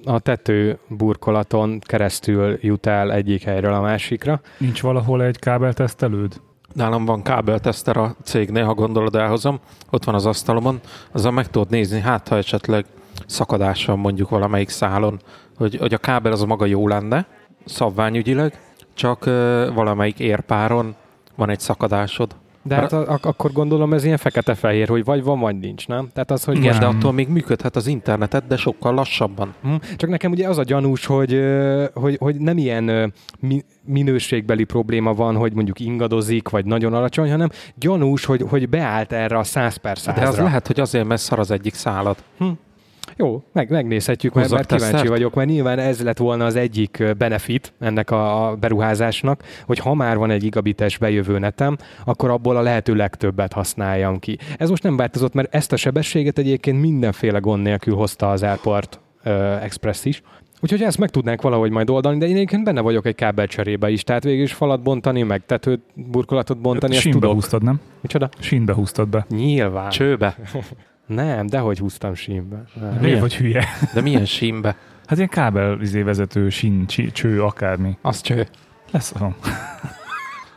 a tető burkolaton keresztül jut el egyik helyről a másikra. Nincs valahol egy kábeltesztelőd? Nálam van kábelteszter a cégnél, ha gondolod, elhozom. Ott van az asztalomon. Azzal meg tudod nézni, hát ha esetleg szakadás van mondjuk valamelyik szálon, hogy, hogy a kábel az maga jó lenne, szabványügyileg, csak ö, valamelyik érpáron van egy szakadásod. De hát a, ak- akkor gondolom ez ilyen fekete-fehér, hogy vagy van, vagy nincs, nem? Tehát az, hogy Igen, de attól még működhet az internetet, de sokkal lassabban. Hm, Csak nekem ugye az a gyanús, hogy, hogy, hogy nem ilyen minőségbeli probléma van, hogy mondjuk ingadozik, vagy nagyon alacsony, hanem gyanús, hogy, hogy beállt erre a 100 per De az lehet, hogy azért, mert szar az egyik szálad. Jó, meg, megnézhetjük, mert, mert kíváncsi vagyok, mert nyilván ez lett volna az egyik benefit ennek a, a beruházásnak, hogy ha már van egy gigabites bejövő netem, akkor abból a lehető legtöbbet használjam ki. Ez most nem változott, mert ezt a sebességet egyébként mindenféle gond nélkül hozta az Airport ö, Express is. Úgyhogy ezt meg tudnánk valahogy majd oldani, de én egyébként benne vagyok egy kábelcserébe is, tehát végül is falat bontani, meg tetőt, burkolatot bontani, ezt Sínbe tudok. húztad, nem? Micsoda? Sínbe húztad be. Nyilván. Csőbe. *laughs* Nem, dehogy húztam sínbe. Nem. Miért Milyen? vagy hülye? De milyen sínbe? Hát ilyen kábel izé vezető, sín, csí, cső, akármi. Az cső. Lesz oh.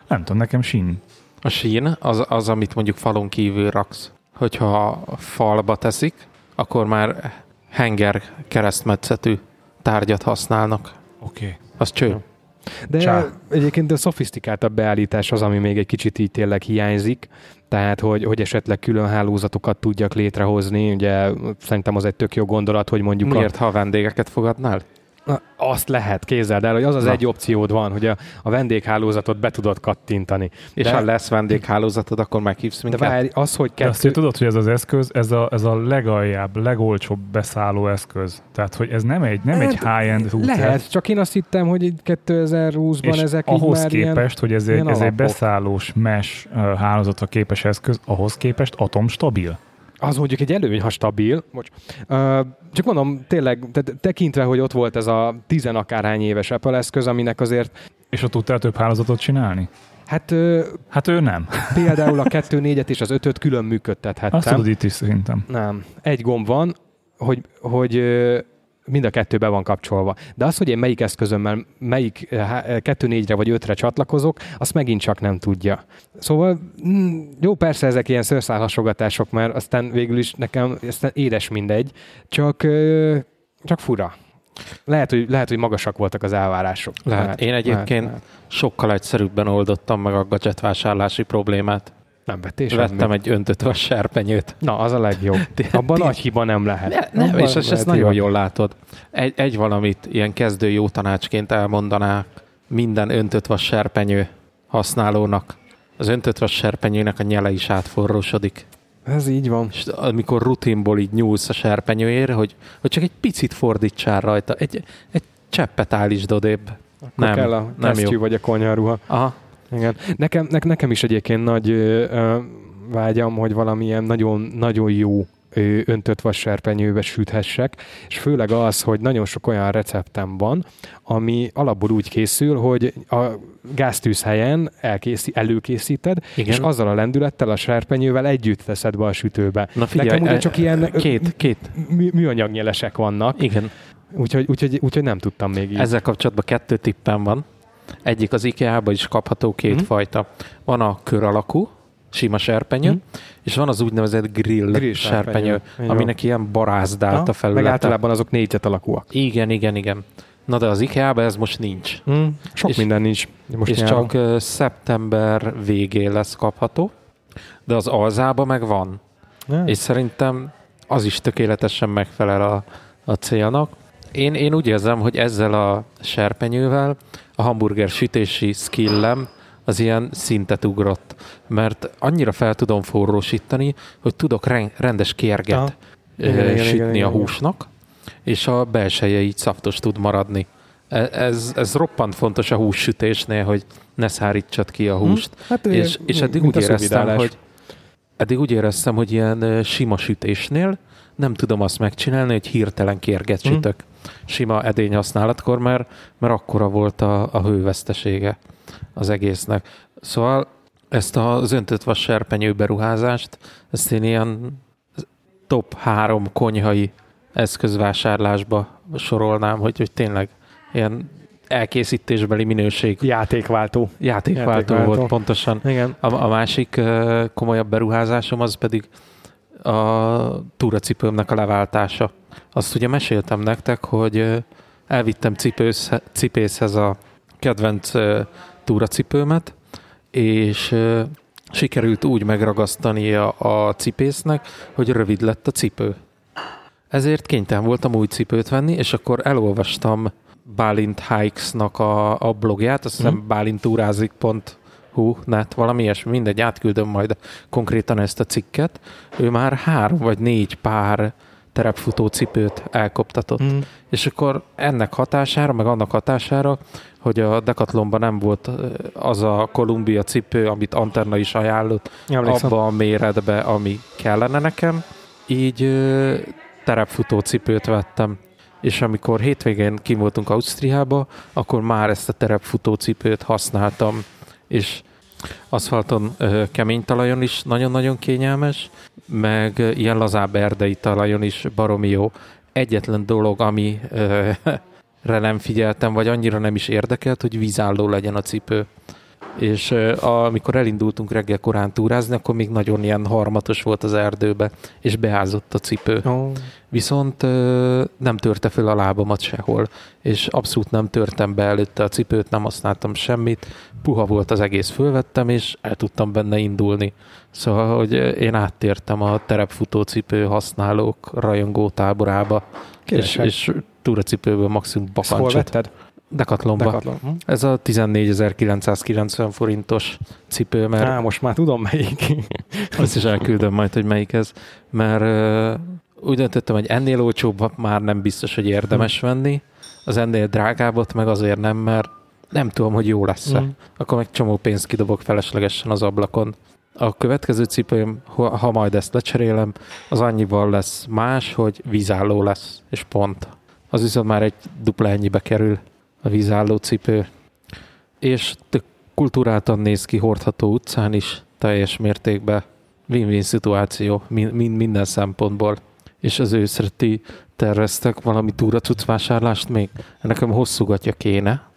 Nem tudom, nekem sín. A sín az, az, amit mondjuk falon kívül raksz. Hogyha falba teszik, akkor már henger keresztmetszetű tárgyat használnak. Oké. Okay. Az cső. De Csá. egyébként a szofisztikáltabb beállítás az, ami még egy kicsit így tényleg hiányzik, tehát hogy, hogy esetleg külön hálózatokat tudjak létrehozni, ugye szerintem az egy tök jó gondolat, hogy mondjuk Miért, ha a vendégeket fogadnál? A, azt lehet, képzeld el, hogy az az Na. egy opciód van, hogy a, a vendéghálózatot be tudod kattintani. És De- ha lesz vendéghálózatod, akkor meghívsz De minket? várj, az, hogy De azt kettő... hogy tudod, hogy ez az eszköz, ez a, ez a legaljább, legolcsóbb beszálló eszköz. Tehát, hogy ez nem egy, nem egy Hát, high-end router. Lehet, csak én azt hittem, hogy így 2020-ban és ezek ahhoz már képest, hogy ez, egy, ilyen ez egy beszállós mesh hálózatra képes eszköz, ahhoz képest atomstabil. Az mondjuk egy előny, ha stabil. Bocs. Csak mondom, tényleg, te- tekintve, hogy ott volt ez a tizen akárhány éves Apple eszköz, aminek azért, És ott tudtál több hálózatot csinálni? hát Hát ő nem. *laughs* például a 2-4-et és az 5-öt külön működtethettem. Azt tudod itt is szerintem. Nem. Egy gomb van, hogy, hogy mind a kettő be van kapcsolva. De az, hogy én melyik eszközömmel, melyik 2-4-re vagy 5-re csatlakozok, azt megint csak nem tudja. Szóval mm, jó, persze ezek ilyen szőrszálhasogatások, mert aztán végül is nekem aztán édes mindegy, csak, csak fura. Lehet hogy, lehet, hogy magasak voltak az elvárások. Lehet. Én egyébként sokkal egyszerűbben oldottam meg a gadget vásárlási problémát. Nem vettél Vettem egy öntött vas serpenyőt. Na, az a legjobb. *laughs* Abban nagy hiba nem lehet. Ne, nem, és ezt, nagyon jól látod. Egy, egy valamit ilyen kezdő jó tanácsként elmondaná minden öntött vas serpenyő használónak. Az öntött vas serpenyőnek a nyele is átforrósodik. Ez így van. És amikor rutinból így nyúlsz a serpenyőért, hogy, hogy csak egy picit fordítsál rajta, egy, egy cseppet állítsd odébb. Akkor Nem, kell a nem jó. vagy a konyharuha. Aha, Igen. Nekem, ne, nekem is egyébként nagy ö, ö, vágyam, hogy valamilyen nagyon, nagyon jó öntött vasserpenyőbe süthessek, és főleg az, hogy nagyon sok olyan receptem van, ami alapból úgy készül, hogy a gáztűz helyen elkészi, előkészíted, igen. és azzal a lendülettel, a serpenyővel együtt teszed be a sütőbe. Na figyelj, Nekem ugye e- csak ilyen két, két, mű, műanyagnyelesek vannak, igen. úgyhogy, úgyhogy, úgyhogy nem tudtam még így. Ezzel kapcsolatban kettő tippem van. Egyik az IKEA-ba is kapható két Mhm. fajta. Van a kör alakú, sima serpenyő, Mhm. és van az úgynevezett grill, Grill serpenyő, serpenyő. Aminek ilyen barázdált a meg felülete. általában azok négyzet alakúak. Igen, igen, igen. Na de az IKEA-ban ez most nincs. Mm, sok És- minden nincs. Most és nyáron. csak szeptember végén lesz kapható, de az alzába meg van. Ja. És szerintem az is tökéletesen megfelel a, a célnak. Én, én úgy érzem, hogy ezzel a serpenyővel a hamburger sütési skillem az ilyen szintet ugrott, mert annyira fel tudom forrósítani, hogy tudok ren- rendes kérget Aha. Igen, sütni igen, igen, a igen. húsnak, és a belseje így szaftos tud maradni. E- Ez, ez roppant fontos a hússütésnél, hogy ne szárítsad ki a húst. Hát, És, és eddig úgy a éreztem, hogy eddig úgy éreztem, hogy ilyen sima sütésnél nem tudom azt megcsinálni, hogy hirtelen kérget Mhm. sütök sima edény használatkor, mert, mert akkora volt a, a hővesztesége az egésznek. Szóval ezt az öntött vas serpenyő beruházást, ezt én ilyen top három konyhai eszközvásárlásba sorolnám, hogy, hogy tényleg ilyen elkészítésbeli minőség. Játékváltó. Játékváltó, Játékváltó. volt pontosan. Igen. A, a másik komolyabb beruházásom az pedig a túracipőmnek a leváltása. Azt ugye meséltem nektek, hogy elvittem cipősz, cipészhez a kedvenc túracipőmet, és sikerült úgy megragasztani a, cipésznek, hogy rövid lett a cipő. Ezért kénytelen voltam új cipőt venni, és akkor elolvastam Bálint Hikes-nak a, a blogját, azt hiszem mm. bálintúrázik.hu net, valami ilyesmi, mindegy, átküldöm majd konkrétan ezt a cikket. Ő már három vagy négy pár terepfutó cipőt elkoptatott. Mm. És akkor ennek hatására, meg annak hatására, hogy a Decathlonban nem volt az a Columbia cipő, amit Antenna is ajánlott, Emlékszem. abba a méretbe, ami kellene nekem, így terepfutó cipőt vettem és amikor hétvégén kim voltunk Ausztriába, akkor már ezt a terepfutó cipőt használtam, és aszfalton, kemény talajon is nagyon-nagyon kényelmes, meg ilyen lazább erdei talajon is baromi jó. Egyetlen dolog, ami *laughs* re nem figyeltem, vagy annyira nem is érdekelt, hogy vízálló legyen a cipő és amikor elindultunk reggel korán túrázni, akkor még nagyon ilyen harmatos volt az erdőbe, és beázott a cipő. Oh. Viszont nem törte fel a lábamat sehol, és abszolút nem törtem be előtte a cipőt, nem használtam semmit, puha volt az egész, fölvettem, és el tudtam benne indulni. Szóval, hogy én áttértem a terepfutó cipő használók rajongó táborába, és, és túracipőből maximum bakancsot. Ezt hol vetted? Decathlonba. Decathlon. Hm? Ez a 14.990 forintos cipő, mert... Á, most már tudom melyik. *laughs* Azt is elküldöm majd, hogy melyik ez, mert úgy döntöttem, hogy ennél olcsóbb már nem biztos, hogy érdemes hm. venni, az ennél drágábbat meg azért nem, mert nem tudom, hogy jó lesz-e. Mm. Akkor meg csomó pénzt kidobok feleslegesen az ablakon. A következő cipőm, ha majd ezt lecserélem, az annyival lesz más, hogy vízálló lesz, és pont. Az viszont már egy dupla ennyibe kerül a vízálló cipő, és kultúráltan néz ki hordható utcán is, teljes mértékben win-win szituáció min- minden szempontból. És az őszre ti terveztek valami túracuc vásárlást még? Nekem hosszúgatja kéne,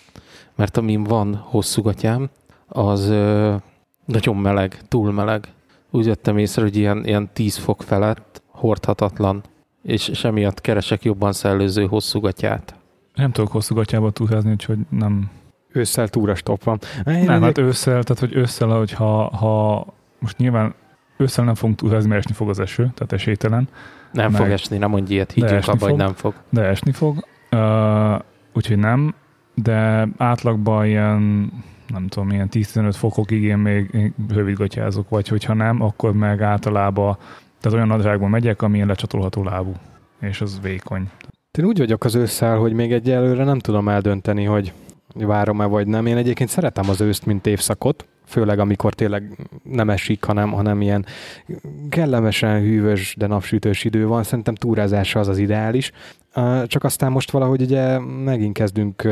mert amin van hosszúgatyám, az ö, nagyon meleg, túl meleg. Úgy vettem észre, hogy ilyen, ilyen 10 fok felett hordhatatlan, és, és emiatt keresek jobban szellőző hosszúgatyát. Nem tudok hosszú gatyába túrázni, úgyhogy nem... Ősszel túrastop van. Én nem, hát ősszel, tehát hogy ősszel, hogy ha, most nyilván ősszel nem fogunk túrázni, mert esni fog az eső, tehát esélytelen. Nem meg, fog esni, nem mondj ilyet, higgyünk abba, hogy nem fog. De esni fog, uh, úgyhogy nem, de átlagban ilyen nem tudom, ilyen 10-15 fokokig én még rövidgatyázok, vagy hogyha nem, akkor meg általában tehát olyan nadrágban megyek, ami lecsatolható lábú, és az vékony. Én úgy vagyok az ősszel, hogy még egyelőre nem tudom eldönteni, hogy várom-e vagy nem. Én egyébként szeretem az őszt, mint évszakot, főleg amikor tényleg nem esik, hanem, hanem ilyen kellemesen hűvös, de napsütős idő van. Szerintem túrázásra az az ideális. Csak aztán most valahogy ugye megint kezdünk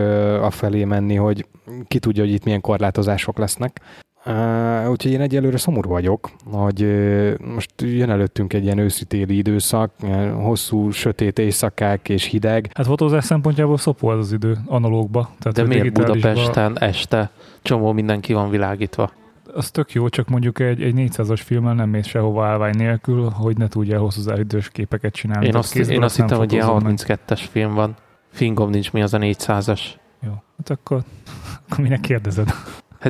a felé menni, hogy ki tudja, hogy itt milyen korlátozások lesznek. Uh, úgyhogy én egyelőre szomorú vagyok, hogy uh, most jön előttünk egy ilyen őszi-téli időszak, uh, hosszú, sötét éjszakák és hideg. Hát fotózás szempontjából szopó az idő analógba. Tehát, De miért Budapesten este csomó mindenki van világítva? Az tök jó, csak mondjuk egy, egy 400-as filmmel nem mész sehova állvány nélkül, hogy ne tudjál hosszú idős képeket csinálni. Én azt, én azt hittem, hogy ilyen 32-es film van. Fingom nincs, mi az a 400-as. Jó, hát akkor, *laughs* akkor minek kérdezed?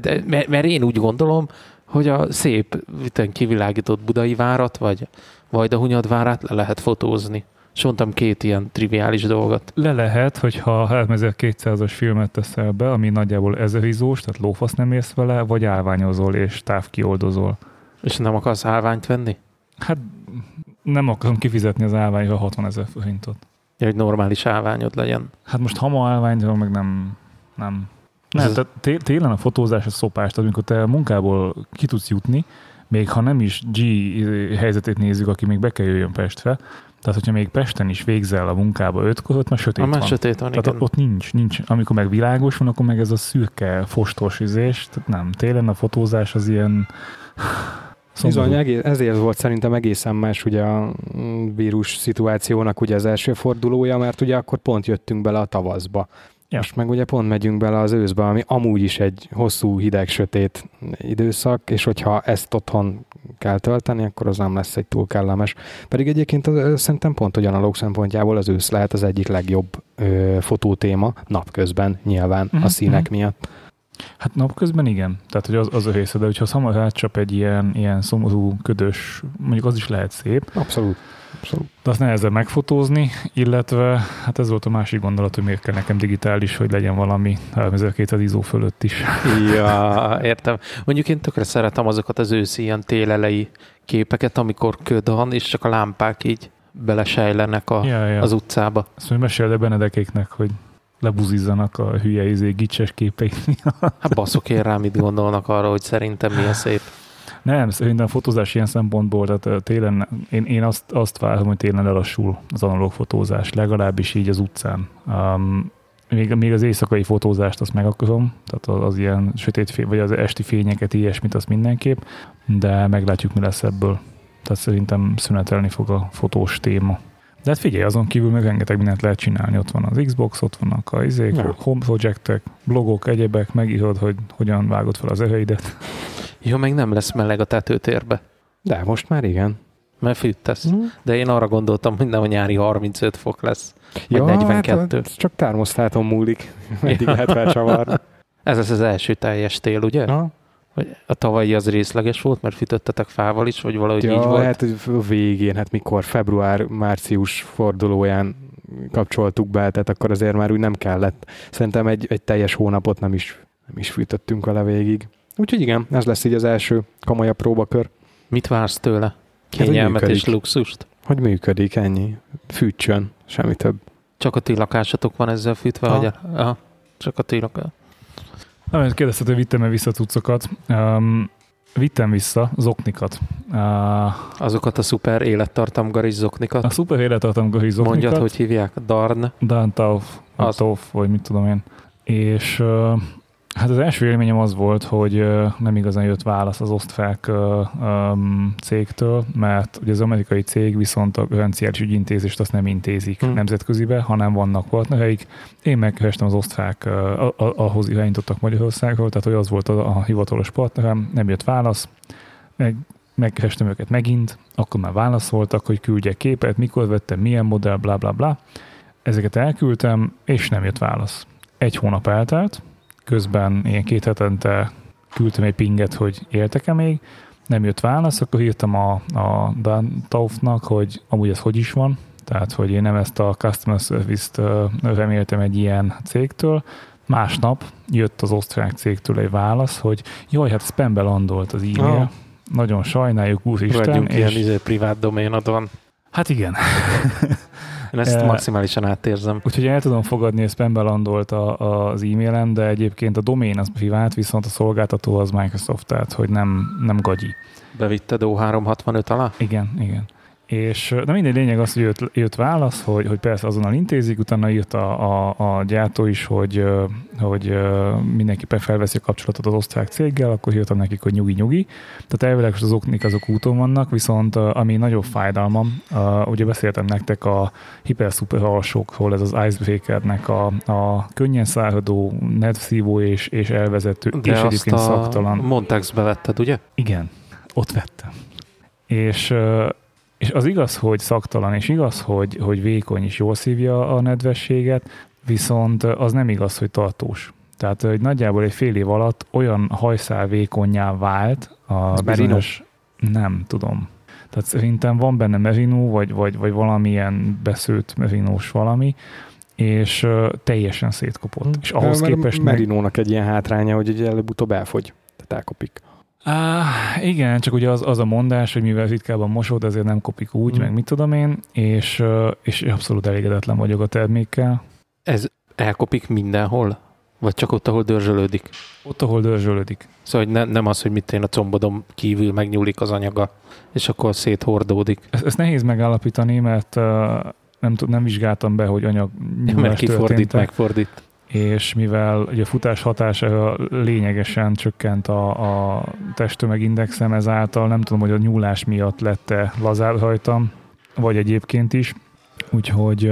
Hát, mert, mert én úgy gondolom, hogy a szép, kivilágított budai várat, vagy Vajdahunyad várát le lehet fotózni. És mondtam két ilyen triviális dolgot. Le lehet, hogyha 3200-as filmet teszel be, ami nagyjából ezerizós, tehát lófasz nem érsz vele, vagy állványozol és távkioldozol. És nem akarsz állványt venni? Hát nem akarom kifizetni az állványra 60 ezer forintot. Ja, hogy normális állványod legyen. Hát most ha ma állványról meg nem, nem nem, tehát télen a fotózás a szopás, tehát amikor te munkából ki tudsz jutni, még ha nem is G helyzetét nézzük, aki még be kell jöjjön Pestre, tehát, hogyha még Pesten is végzel a munkába ötkor, ott már sötét van. sötét van, Tehát igen. ott nincs, nincs. Amikor meg világos van, akkor meg ez a szürke, fostos izés. Tehát nem, télen a fotózás az ilyen *sighs* Szomorú. Bizony, ezért volt szerintem egészen más ugye a vírus szituációnak ugye az első fordulója, mert ugye akkor pont jöttünk bele a tavaszba. Ja. Most meg ugye pont megyünk bele az őszbe, ami amúgy is egy hosszú, hideg, sötét időszak, és hogyha ezt otthon kell tölteni, akkor az nem lesz egy túl kellemes. Pedig egyébként az, szerintem pont hogy analóg szempontjából az ősz lehet az egyik legjobb ö, fotótéma napközben nyilván Mhm, a színek mhm. miatt. Hát napközben igen, tehát hogy az, az a része, de hogyha hamar átcsap egy ilyen, ilyen szomorú, ködös, mondjuk az is lehet szép, Abszolút. Abszolút. de azt nehezebb megfotózni, illetve hát ez volt a másik gondolat, hogy miért kell nekem digitális, hogy legyen valami 3200 ISO fölött is. Ja, értem. Mondjuk én tökre szeretem azokat az őszi ilyen télelei képeket, amikor köd van, és csak a lámpák így belesejlenek a, Ja, ja. az utcába. Azt mondja, meséld a Benedekéknek, hogy lebuzizzanak a hülye izé gicses képeik miatt. Hát baszok én rá, mit gondolnak arra, hogy szerintem milyen szép. Nem, szerintem a fotózás ilyen szempontból, tehát télen, én, én azt, azt várom, hogy télen lelassul az analóg fotózás, legalábbis így az utcán. Um, még, még az éjszakai fotózást azt meg akarom, tehát az, az ilyen sötét fény, vagy az esti fényeket, ilyesmit, azt mindenképp, de meglátjuk, mi lesz ebből. Tehát szerintem szünetelni fog a fotós téma. De hát figyelj, azon kívül meg rengeteg mindent lehet csinálni. Ott van az Xbox, ott vannak a izék, Ja. home projectek, blogok, egyebek, megírod, hogy hogyan vágod fel az erőidet. Jó, meg nem lesz meleg a tetőtérbe, De most már igen. mert fűtesz. De én arra gondoltam, hogy nem a nyári 35 fok lesz. Vagy Ja, 42. Hát, ez csak termosztáton múlik. Meddig lehet felcsavarni. Ez lesz az első teljes tél, ugye? Na, Vagy a tavalyi az részleges volt, mert fűtöttetek fával is, vagy valahogy így ja, volt? hát a végén, hát mikor február-március fordulóján kapcsoltuk be, tehát akkor azért már úgy nem kellett. Szerintem egy, egy teljes hónapot nem is, nem is fűtöttünk vele végig. Úgyhogy igen, ez lesz így az első komolyabb próbakör. Mit vársz tőle? hogy Kényelmet és működik. luxust? Hogy működik, ennyi. Fűtsön, semmi több. Csak a ti lakásatok van ezzel fűtve? Ha. Vagy aha, csak a ti lakás. Na, mert kérdezted, hogy vittem-e vissza cuccokat. Um, vittem vissza zoknikat. Uh, Azokat a szuper élettartamgaris zoknikat. a szuper élettartam zoknikat. Mondjad, hogy hívják? Darn. Tauf, az. Tauf, vagy mit tudom én. És uh, hát az első élményem az volt, hogy nem igazán jött válasz az osztrák cégtől, mert ugye az amerikai cég viszont a garanciális ügyintézést azt nem intézik Hm. hm. nemzetközibe, hanem vannak partnereik. Én megkerestem az osztrák, ahhoz irányítottak Magyarországról, tehát hogy az volt a, a hivatalos partnerem, nem jött válasz. Meg, megkerestem őket megint, akkor már válaszoltak, hogy küldjek képet, mikor vettem, milyen modell, bla bla bla. Ezeket elküldtem, és nem jött válasz. Egy hónap eltelt, közben ilyen két hetente küldtem egy pinget, hogy éltek-e még, nem jött válasz, akkor írtam a, a Dan Taufnak, hogy amúgy ez hogy is van, tehát, hogy én nem ezt a customer service-t reméltem egy ilyen cégtől. Másnap jött az osztrák cégtől egy válasz, hogy jaj, hát spambe landolt az e-mail. Ah. Nagyon sajnáljuk, úristen. Vagyunk ilyen És, izé, privát doménod van. hát igen. *laughs* Én ezt Eh, maximálisan átérzem. Úgyhogy el tudom fogadni, hogy spambe landolt a, a, az e-mailem, de egyébként a domén az privát, viszont a szolgáltató az Microsoft, tehát hogy nem, nem gagyi. Bevitted O365 alá? Igen, igen. És de mindegy lényeg az, hogy jött, jött válasz, hogy, hogy persze azonnal intézik, utána írt a, a, a gyártó is, hogy, hogy mindenképpen felveszi a kapcsolatot az osztrák céggel, akkor írtam nekik, hogy nyugi-nyugi. Tehát elvileg az oknik azok úton vannak, viszont ami nagyobb fájdalmam, ugye beszéltem nektek a hiper-szuper alsókról, ez az Icebreakernek a, a könnyen száradó, nedszívó és, és elvezető, De és egyébként a szaktalan. Montexbe vetted, ugye? Igen, ott vettem. És, és az igaz, hogy szaktalan, és igaz, hogy, hogy vékony és jól szívja a nedvességet, viszont az nem igaz, hogy tartós. Tehát hogy nagyjából egy fél év alatt olyan hajszál vékonyá vált a Ez bizonyos... Nem tudom. Tehát szerintem van benne merino, vagy, vagy, vagy valamilyen beszőtt merinós valami, és teljesen szétkopott. Hm. És ahhoz Mert képest meg, Merinónak egy ilyen hátránya, hogy ugye előbb-utóbb elfogy. Tehát elkopik. Á, igen, csak ugye az, az a mondás, hogy mivel ritkábban mosod, ezért nem kopik úgy, Mm. meg mit tudom én, és, és abszolút elégedetlen vagyok a termékkel. Ez elkopik mindenhol? Vagy csak ott, ahol dörzsölődik? Ott, ahol dörzsölődik. Szóval hogy ne, nem az, hogy mit én a combodom kívül megnyúlik az anyaga, és akkor széthordódik. Ezt, ezt nehéz megállapítani, mert uh, nem, tud, nem vizsgáltam be, hogy anyag Mert kifordít, megfordít. És mivel ugye a futás hatása lényegesen csökkent a, a testtömegindexem ezáltal, nem tudom, hogy a nyúlás miatt lett-e lazább rajtam, vagy egyébként is, Úgyhogy,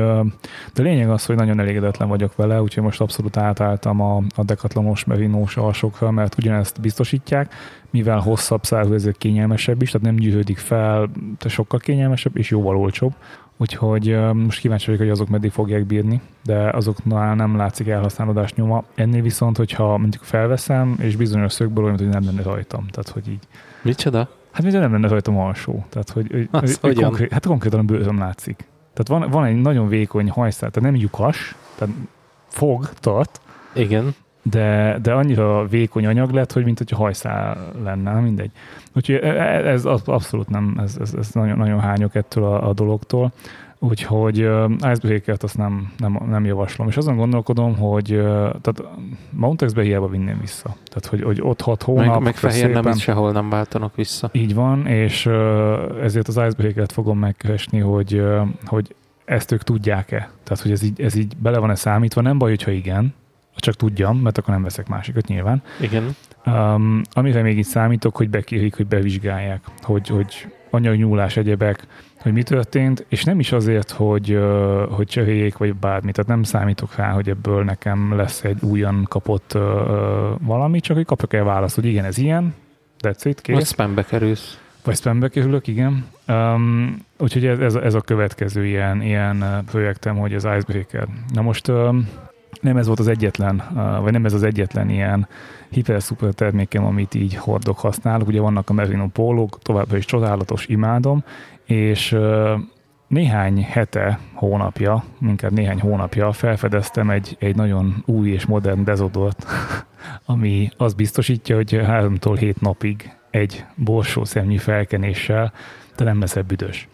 de lényeg az, hogy nagyon elégedetlen vagyok vele, úgyhogy most abszolút átálltam a, a dekatlanos merinós alsokra, mert ugyanezt biztosítják, mivel hosszabb szárú, ezért kényelmesebb is, tehát nem gyűrődik fel, de sokkal kényelmesebb és jóval olcsóbb. Úgyhogy most kíváncsi vagyok, hogy azok meddig fogják bírni, de azoknál nem látszik elhasználódás nyoma. Ennél viszont, hogyha mondjuk felveszem, és bizonyos szögből olyan, hogy nem lenne rajtam. Tehát, hogy így. Micsoda? Hát mint nem lenne rajtam alsó. Tehát, hogy, hogy, hogy, hogy konkrét, hát konkrétan a bőröm látszik. Tehát van, van egy nagyon vékony hajszál, tehát nem lyukas, tehát fog, tart. Igen. De, de annyira vékony anyag lett, hogy mint hogyha hajszál lenne, mindegy. Úgyhogy e, e, ez abszolút nem, ez, ez, ez nagyon, nagyon hányok ettől a, a dologtól. Úgyhogy uh, icebreaker azt nem, nem, nem javaslom. És azon gondolkodom, hogy uh, tehát Mountex-be hiába vinném vissza. Tehát, hogy, hogy ott hat hónap. Meg, meg fehér szépen, nem sehol nem váltanak vissza. Így van, és uh, ezért az icebreaker fogom megkeresni, hogy, uh, hogy ezt ők tudják-e. Tehát, hogy ez így, ez így bele van-e számítva. Nem baj, hogyha igen, csak tudjam, mert akkor nem veszek másikat nyilván. Igen. Um, amire még itt számítok, hogy bekérik, hogy bevizsgálják, hogy, hogy anyagnyúlás, egyebek, hogy mi történt, és nem is azért, hogy, hogy cseréljék, vagy bármi, tehát nem számítok rá, hogy ebből nekem lesz egy újan kapott valami, csak hogy kapok el választ, hogy igen, ez ilyen, that's it, kész. Vagy spambe kerülsz. Vagy spambe kerülök, igen. Um, úgyhogy ez, ez, ez, a következő ilyen, ilyen projektem, hogy az Icebreaker. Na most um, nem ez volt az egyetlen, vagy nem ez az egyetlen ilyen hiper-szuper termékem, amit így hordok, használok. Ugye vannak a Merino pólók, továbbra is csodálatos, imádom, és néhány hete, hónapja, inkább néhány hónapja felfedeztem egy, egy nagyon új és modern dezodort, *laughs* ami azt biztosítja, hogy 3-tól 7 napig egy borsó szemnyi felkenéssel te nem leszel büdös.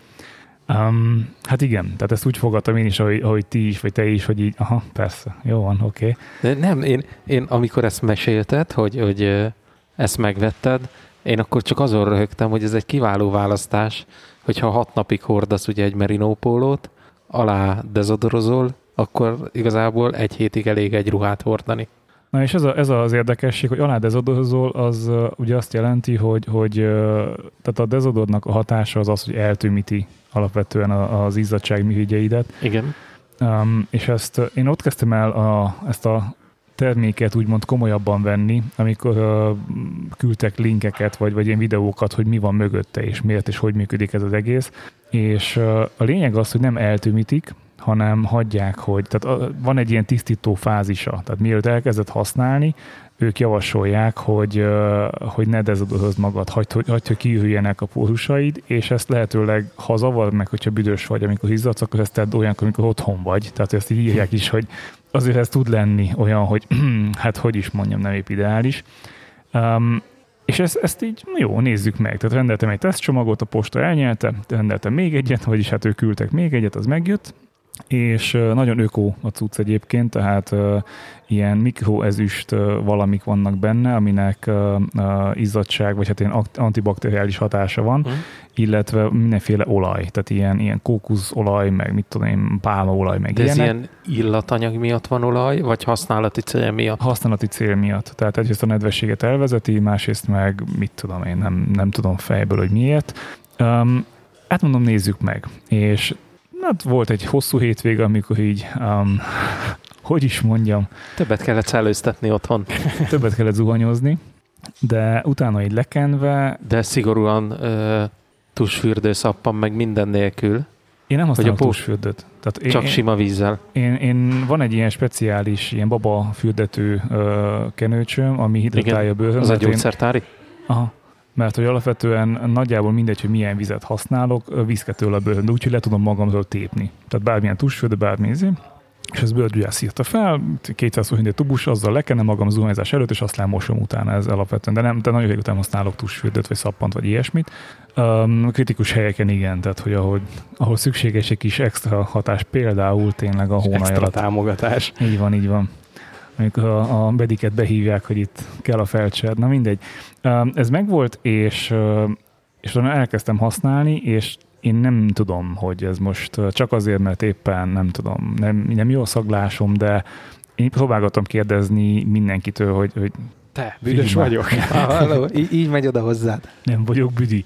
Um, hát igen, tehát ezt úgy fogadtam én is, ahogy, ahogy ti is, vagy te is, hogy így, aha, persze, jó van, oké. Okay. Nem, én, én amikor ezt mesélted, hogy, hogy ezt megvetted, én akkor csak azon röhögtem, hogy ez egy kiváló választás, hogyha hat napig hordasz ugye egy merino pólót, alá dezodorozol, akkor igazából egy hétig elég egy ruhát hordani. Na és ez, a, ez az érdekesség, hogy alá dezodorozol, az ugye azt jelenti, hogy, hogy tehát a dezodornak a hatása az az, hogy eltűmíti alapvetően az izzadság műhügyeidet. Igen. Um, és ezt én ott kezdtem el a, ezt a terméket úgymond komolyabban venni, amikor uh, küldtek linkeket, vagy, vagy ilyen videókat, hogy mi van mögötte, és miért, és hogy működik ez az egész. És uh, a lényeg az, hogy nem eltűmítik, hanem hagyják, hogy tehát van egy ilyen tisztító fázisa. Tehát mielőtt elkezdett használni, ők javasolják, hogy, hogy ne dezodorozd magad, hagyd, hogy, hagyd, hogy kiürüljenek a pórusaid, és ezt lehetőleg, ha zavar meg, hogyha büdös vagy, amikor izzadsz, akkor ezt tedd olyankor, amikor otthon vagy. Tehát ezt így írják is, hogy azért ez tud lenni olyan, hogy *clears throat* hát hogy is mondjam, nem épp ideális. Um, és ezt, ezt így, jó, nézzük meg. Tehát rendeltem egy tesztcsomagot, a posta elnyelte, rendeltem még egyet, vagyis hát ők küldtek még egyet, az megjött, és nagyon öko a cucc egyébként, tehát ilyen mikroezüst valamik vannak benne, aminek izzadság, vagy hát ilyen antibakteriális hatása van, uh-huh. illetve mindenféle olaj, tehát ilyen, ilyen kókuszolaj, meg mit tudom én, pálmaolaj, meg De ilyenek. ez ilyen illatanyag miatt van olaj, vagy használati cél miatt? Használati cél miatt. Tehát egyrészt a nedvességet elvezeti, másrészt meg mit tudom én, nem, nem tudom fejből, hogy miért. Um, hát mondom, nézzük meg. És hát volt egy hosszú hétvége, amikor így, um, *laughs* hogy is mondjam. Többet kellett szellőztetni otthon. *laughs* többet kellett zuhanyozni, de utána így lekenve... De szigorúan uh, tusfürdőszappan, meg minden nélkül. Én nem használom a tusfürdőt. Tehát Csak én, sima vízzel. Én, én, van egy ilyen speciális, ilyen baba fürdető uh, kenőcsöm, ami hidratálja a bőröm. Az a gyógyszertári? Én, aha, mert hogy alapvetően nagyjából mindegy, hogy milyen vizet használok, víz kell tőle a bőrön, úgyhogy le tudom magamról tépni. Tehát bármilyen tusfő, de bármi izé. És ez bőrgyűjász írta fel, 200 forint tubus, azzal lekenem magam zuhanyzás előtt, és azt lemosom utána ez alapvetően. De, nem, de nagyon régóta használok tusfürdőt, vagy szappant, vagy ilyesmit. Um, kritikus helyeken igen, tehát hogy ahol, ahol szükséges egy kis extra hatás, például tényleg a hónaj extra alatt. támogatás. Így van, így van amikor a, a bediket behívják, hogy itt kell a felcsed. Na mindegy. Ez megvolt, és, és elkezdtem használni, és én nem tudom, hogy ez most csak azért, mert éppen nem tudom, nem, nem jó szaglásom, de én próbálgatom kérdezni mindenkitől, hogy, hogy Te, büdös vagyok. *laughs* Halló, így, így megy oda hozzád. nem vagyok büdi.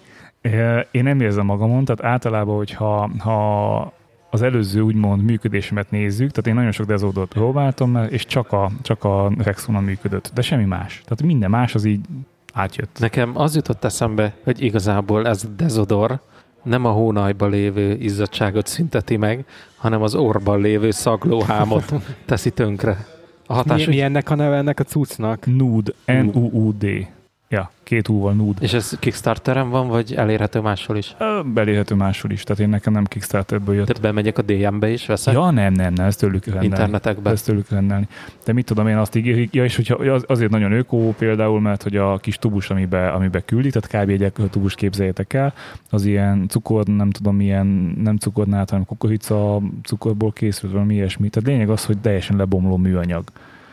Én nem érzem magamon, tehát általában, hogyha ha az előző úgymond működésemet nézzük, tehát én nagyon sok dezodort próbáltam, és csak a, csak a Rexona működött, de semmi más. Tehát minden más az így átjött. Nekem az jutott eszembe, hogy igazából ez a dezodor nem a hónajban lévő izzadságot szünteti meg, hanem az orban lévő szaglóhámot *laughs* teszi tönkre. A hatás, Mi, mi ennek a neve ennek a cuccnak? Nude, N-U-U-D. Ja, két úval nude. És ez Kickstarteren van, vagy elérhető máshol is? Ö, Belérhető máshol is, tehát én nekem nem Kickstarterből jött. Tehát bemegyek a DM-be is, veszek Ja, nem, nem, nem, ezt tőlük rendelni. internetekbe. Ezt tőlük rendelni. De mit tudom én, azt ígérik, ja, és hogyha az, azért nagyon ökó például, mert hogy a kis tubus, amibe, amibe küldik, tehát kb. egy tubus képzeljétek el, az ilyen cukor, nem tudom, milyen, nem cukornát, hanem kukorica cukorból készült, valami ilyesmi. Tehát lényeg az, hogy teljesen lebomló műanyag,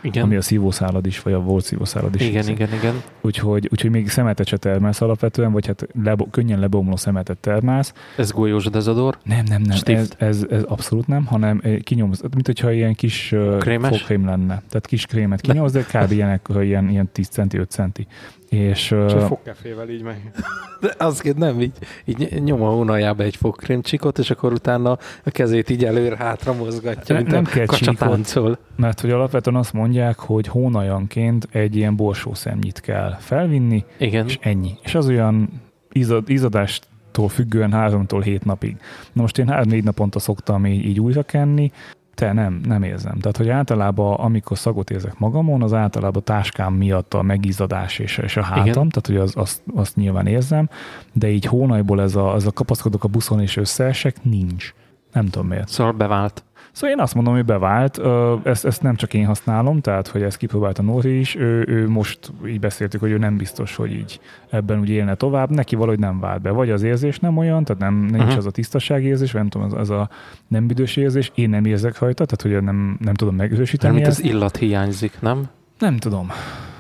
Igen, ami a szívószálad is, vagy a volt szívószálad is. igen, igen, igen. Úgyhogy, úgyhogy még szemetet se termelsz alapvetően, vagy hát lebo, könnyen lebomló szemetet termelsz, Ez golyós dezodor. nem, nem, nem, ez, Stift. ez, ez, abszolút nem, hanem eh, kinyomsz, mint hogyha ilyen kis Krémes? fogkrém lenne. Tehát kis krémet kinyomsz, de kb. ilyenek, hogy ilyen, ilyen 10 centi, 5 centi. És Csak fogkefével így meg. *laughs* De az nem így, így nyom a hónaljába egy fogkrémcsikot, és akkor utána a kezét így előre hátra mozgatja, Ne- mint nem a kell kacsa csíkot. táncol. mert hogy alapvetően azt mondják, hogy hónajanként egy ilyen borsószemnyit kell felvinni, Igen. és ennyi. És az olyan izad, izadástól függően háromtól hét napig. Na most én három-négy naponta szoktam így, így újra kenni, te nem, nem érzem. Tehát, hogy általában, amikor szagot érzek magamon, az általában táskám miatt a megizadás és, és a hátam, Igen. tehát, hogy az, azt, azt nyilván érzem, de így hónajból ez a, ez a kapaszkodok a buszon és összeesek, nincs. Nem tudom miért. Szóval bevált. Szóval én azt mondom, hogy bevált. Ezt, ezt nem csak én használom, tehát hogy ezt kipróbálta Nóri is. Ő, ő most így beszéltük, hogy ő nem biztos, hogy így ebben úgy élne tovább. Neki valahogy nem vált be. Vagy az érzés nem olyan, tehát nem, nincs Aha. az a tisztaság érzés, vagy nem tudom, az, az a nem büdös érzés. Én nem érzek rajta, tehát hogy nem, nem tudom megerősíteni Mert az illat hiányzik, nem? Nem tudom.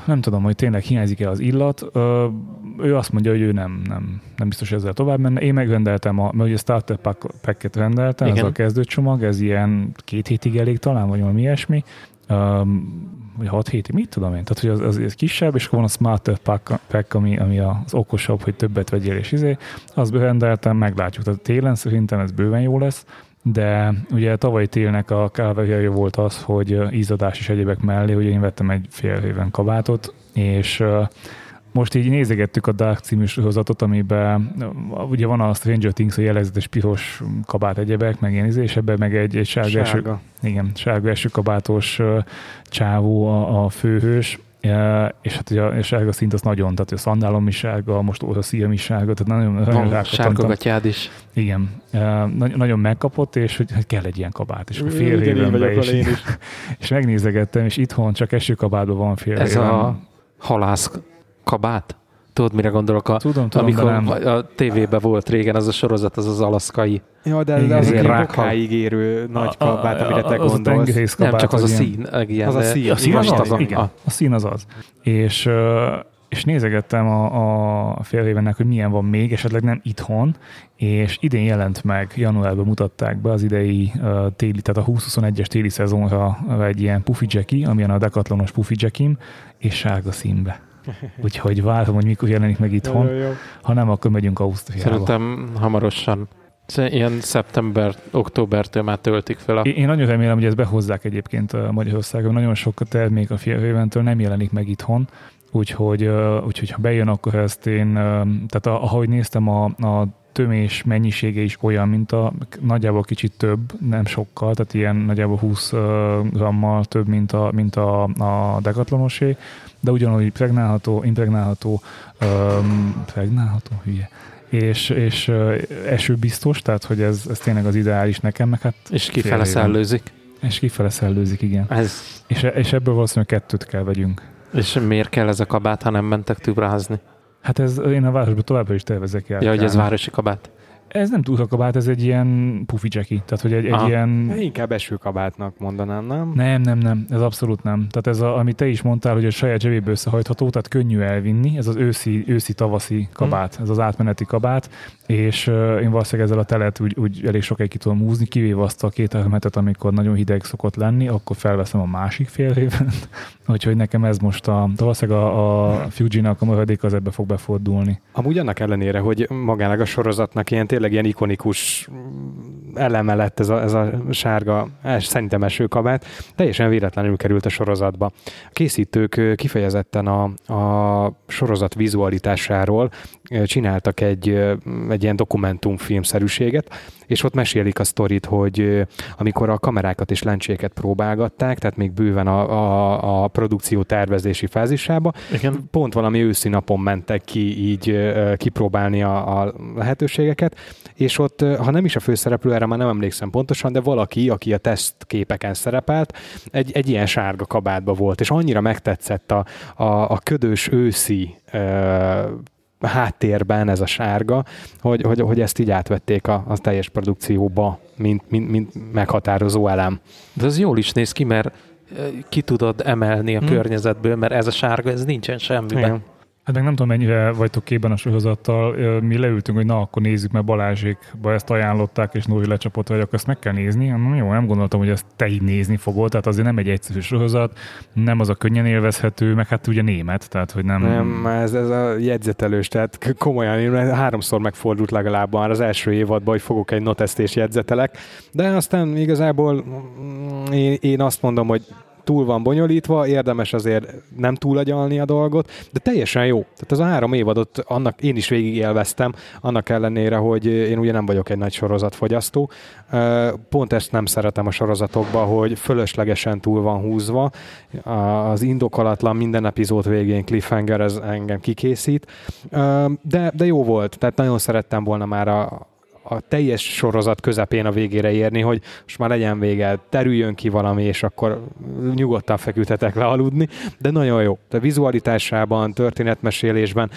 Nem tudom, hogy tényleg hiányzik-e az illat. Ő azt mondja, hogy ő nem, nem, nem biztos hogy ezzel tovább menne. Én megrendeltem, a, mert ugye starter pack, packet rendeltem, Igen. ez a kezdőcsomag, ez ilyen két hétig elég talán, vagy valami ilyesmi. Um, vagy hat hétig, mit tudom én. Tehát, hogy az, az, az kisebb, és akkor van a Smarter pack, pack ami, ami az okosabb, hogy többet vegyél, és izé. Azt rendeltem, meglátjuk. Tehát télen szerintem ez bőven jó lesz de ugye tavaly télnek a kávéja volt az, hogy ízadás és egyébek mellé, ugye én vettem egy fél éven kabátot, és most így nézegettük a Dark című sorozatot, amiben ugye van a Stranger Things, a jellegzetes piros kabát egyebek, meg ilyen izé, és ebben meg egy, egy sárga, Eső, Sárga. igen, sárga esőkabátos ö, csávó a, a főhős, Ja, és hát ugye a sárga szint az nagyon, tehát a szandálom is sárga, most a szíjam is sárga, tehát nagyon, nagyon Van rákattantam. sárgogatyád is. Igen, nagy, nagyon megkapott, és hogy kell egy ilyen kabát, és fél éven be, és, én is. *laughs* és megnézegettem, és itthon csak esőkabátban van fél Ez éven. a halász kabát. Tudod, mire gondolok? A, Tudom, tudom, amikor nem. a tévében volt régen az a sorozat, az az alaszkai. Ja, de, de az egy rákáig érő nagy kabát, amire te az a gondolsz. Nem, csak az a szín. Ilyen, Az a szín. A szín az, az, a- igen. a- A szín az az. És, és nézegettem a, a fél évennek, hogy milyen van még, esetleg nem itthon, és idén jelent meg, januárban mutatták be az idei uh, téli, tehát a 2021-es téli szezonra egy ilyen puffy jackie, amilyen a Decathlonos puffy jackim, és sárga színbe. *laughs* Úgyhogy várom, hogy mikor jelenik meg itthon, Jó, jó, jó. ha nem, akkor megyünk Ausztriába. Szerintem hamarosan. Szóval Ilyen szeptember, októbertől már töltik fel a... Én, nagyon remélem, hogy ezt behozzák egyébként a Magyarországon. Nagyon sok termék a félvéventől nem jelenik meg itthon, úgyhogy, úgyhogy ha bejön, akkor ezt én, tehát a- ahogy néztem, a, a tömés mennyisége is olyan, mint a nagyjából kicsit több, nem sokkal, tehát ilyen nagyjából 20 ö, grammal több, mint a, mint a, a Decathlonosé, de ugyanúgy pregnálható, impregnálható, um, pregnálható, hülye, és, és ö, esőbiztos, tehát hogy ez, ez tényleg az ideális nekem, meg hát És kifele szellőzik. És kifele szellőzik, igen. Ez, És, és ebből valószínűleg kettőt kell vegyünk. és miért kell ez a kabát, ha nem mentek tübrázni? Hát ez, én a városban továbbra is tervezek járkálni. Ja, hogy ez városi kabát. Ez nem túlkakabát, ez egy ilyen pufi jacky, tehát hogy egy, egy ilyen... Inkább esőkabátnak mondanám, nem? Nem, nem, nem, ez abszolút nem. Tehát ez, a, amit te is mondtál, hogy a saját zsebéből összehajtható, tehát könnyű elvinni, ez az őszi, őszi tavaszi kabát, hmm. ez az átmeneti kabát, és én valószínűleg ezzel a telet úgy, úgy elég sokáig ki tudom húzni, kivéve azt a két hetet, amikor nagyon hideg szokott lenni, akkor felveszem a másik fél évet, *laughs* úgyhogy nekem ez most a, valószínűleg a, a Fuji-nak a mögödik az ebbe fog befordulni. Amúgy annak ellenére, hogy magának a sorozatnak ilyen tényleg ilyen ikonikus eleme lett ez a, ez a sárga, szerintem esőkabát, teljesen véletlenül került a sorozatba. A készítők kifejezetten a, a sorozat vizualitásáról csináltak egy, egy ilyen dokumentumfilmszerűséget, és ott mesélik a sztorit, hogy amikor a kamerákat és lencséket próbálgatták, tehát még bőven a, a, a produkció tervezési fázisába, Igen. pont valami őszi napon mentek ki így kipróbálni a, a lehetőségeket, és ott, ha nem is a főszereplő, erre már nem emlékszem pontosan, de valaki, aki a tesztképeken szerepelt, egy, egy ilyen sárga kabátba volt, és annyira megtetszett a, a, a ködös őszi háttérben ez a sárga, hogy, hogy, hogy ezt így átvették a, a teljes produkcióba, mint, mint, mint meghatározó elem. De ez jól is néz ki, mert ki tudod emelni a hmm. környezetből, mert ez a sárga, ez nincsen semmiben. Igen. Hát meg nem tudom, mennyire vagytok képben a sorozattal. Mi leültünk, hogy na, akkor nézzük, mert Balázsékba ezt ajánlották, és Nóri lecsapott, hogy akkor ezt meg kell nézni. Na, jó, nem gondoltam, hogy ezt te így nézni fogod, tehát azért nem egy egyszerű sorozat, nem az a könnyen élvezhető, meg hát ugye német, tehát hogy nem... Nem, ez, ez a jegyzetelős, tehát komolyan, én háromszor megfordult legalább már az első évadban, hogy fogok egy noteszt és jegyzetelek, de aztán igazából mm, én, én azt mondom, hogy túl van bonyolítva, érdemes azért nem túlagyalni a dolgot, de teljesen jó. Tehát az a három évadot annak én is végig élveztem, annak ellenére, hogy én ugye nem vagyok egy nagy sorozatfogyasztó. Pont ezt nem szeretem a sorozatokban, hogy fölöslegesen túl van húzva. Az indokolatlan minden epizód végén cliffhanger, ez engem kikészít. De, de jó volt, tehát nagyon szerettem volna már a, a teljes sorozat közepén a végére érni, hogy most már legyen vége, terüljön ki valami, és akkor nyugodtan feküdhetek le aludni, de nagyon jó. De vizualitásában, történetmesélésben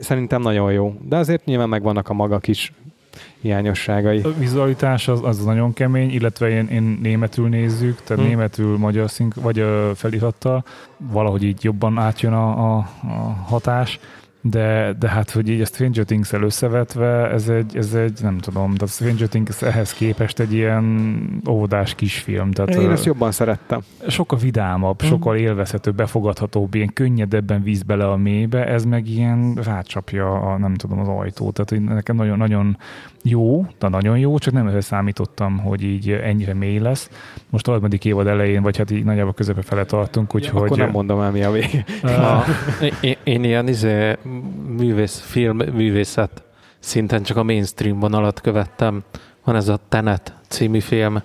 szerintem nagyon jó. De azért nyilván megvannak a maga kis hiányosságai. A vizualitás az, az nagyon kemény, illetve én, én németül nézzük, tehát hmm. németül magyar szink, vagy felirattal, valahogy így jobban átjön a, a, a hatás de, de hát, hogy így a Stranger things összevetve, ez egy, ez egy, nem tudom, de a Stranger Things ehhez képest egy ilyen óvodás kisfilm. Tehát Én ezt jobban szerettem. Sokkal vidámabb, mm. sokkal élvezhetőbb, befogadhatóbb, ilyen könnyedebben víz bele a mélybe, ez meg ilyen rácsapja a, nem tudom, az ajtót. Tehát nekem nagyon, nagyon jó, de nagyon jó, csak nem ehhez számítottam, hogy így ennyire mély lesz. Most a harmadik évad elején, vagy hát így nagyjából közepe fele tartunk, úgyhogy... Ja, akkor nem mondom el, mi a vég. Uh, én, én ilyen izé, művész, film, művészet szinten csak a mainstream vonalat követtem. Van ez a Tenet című film,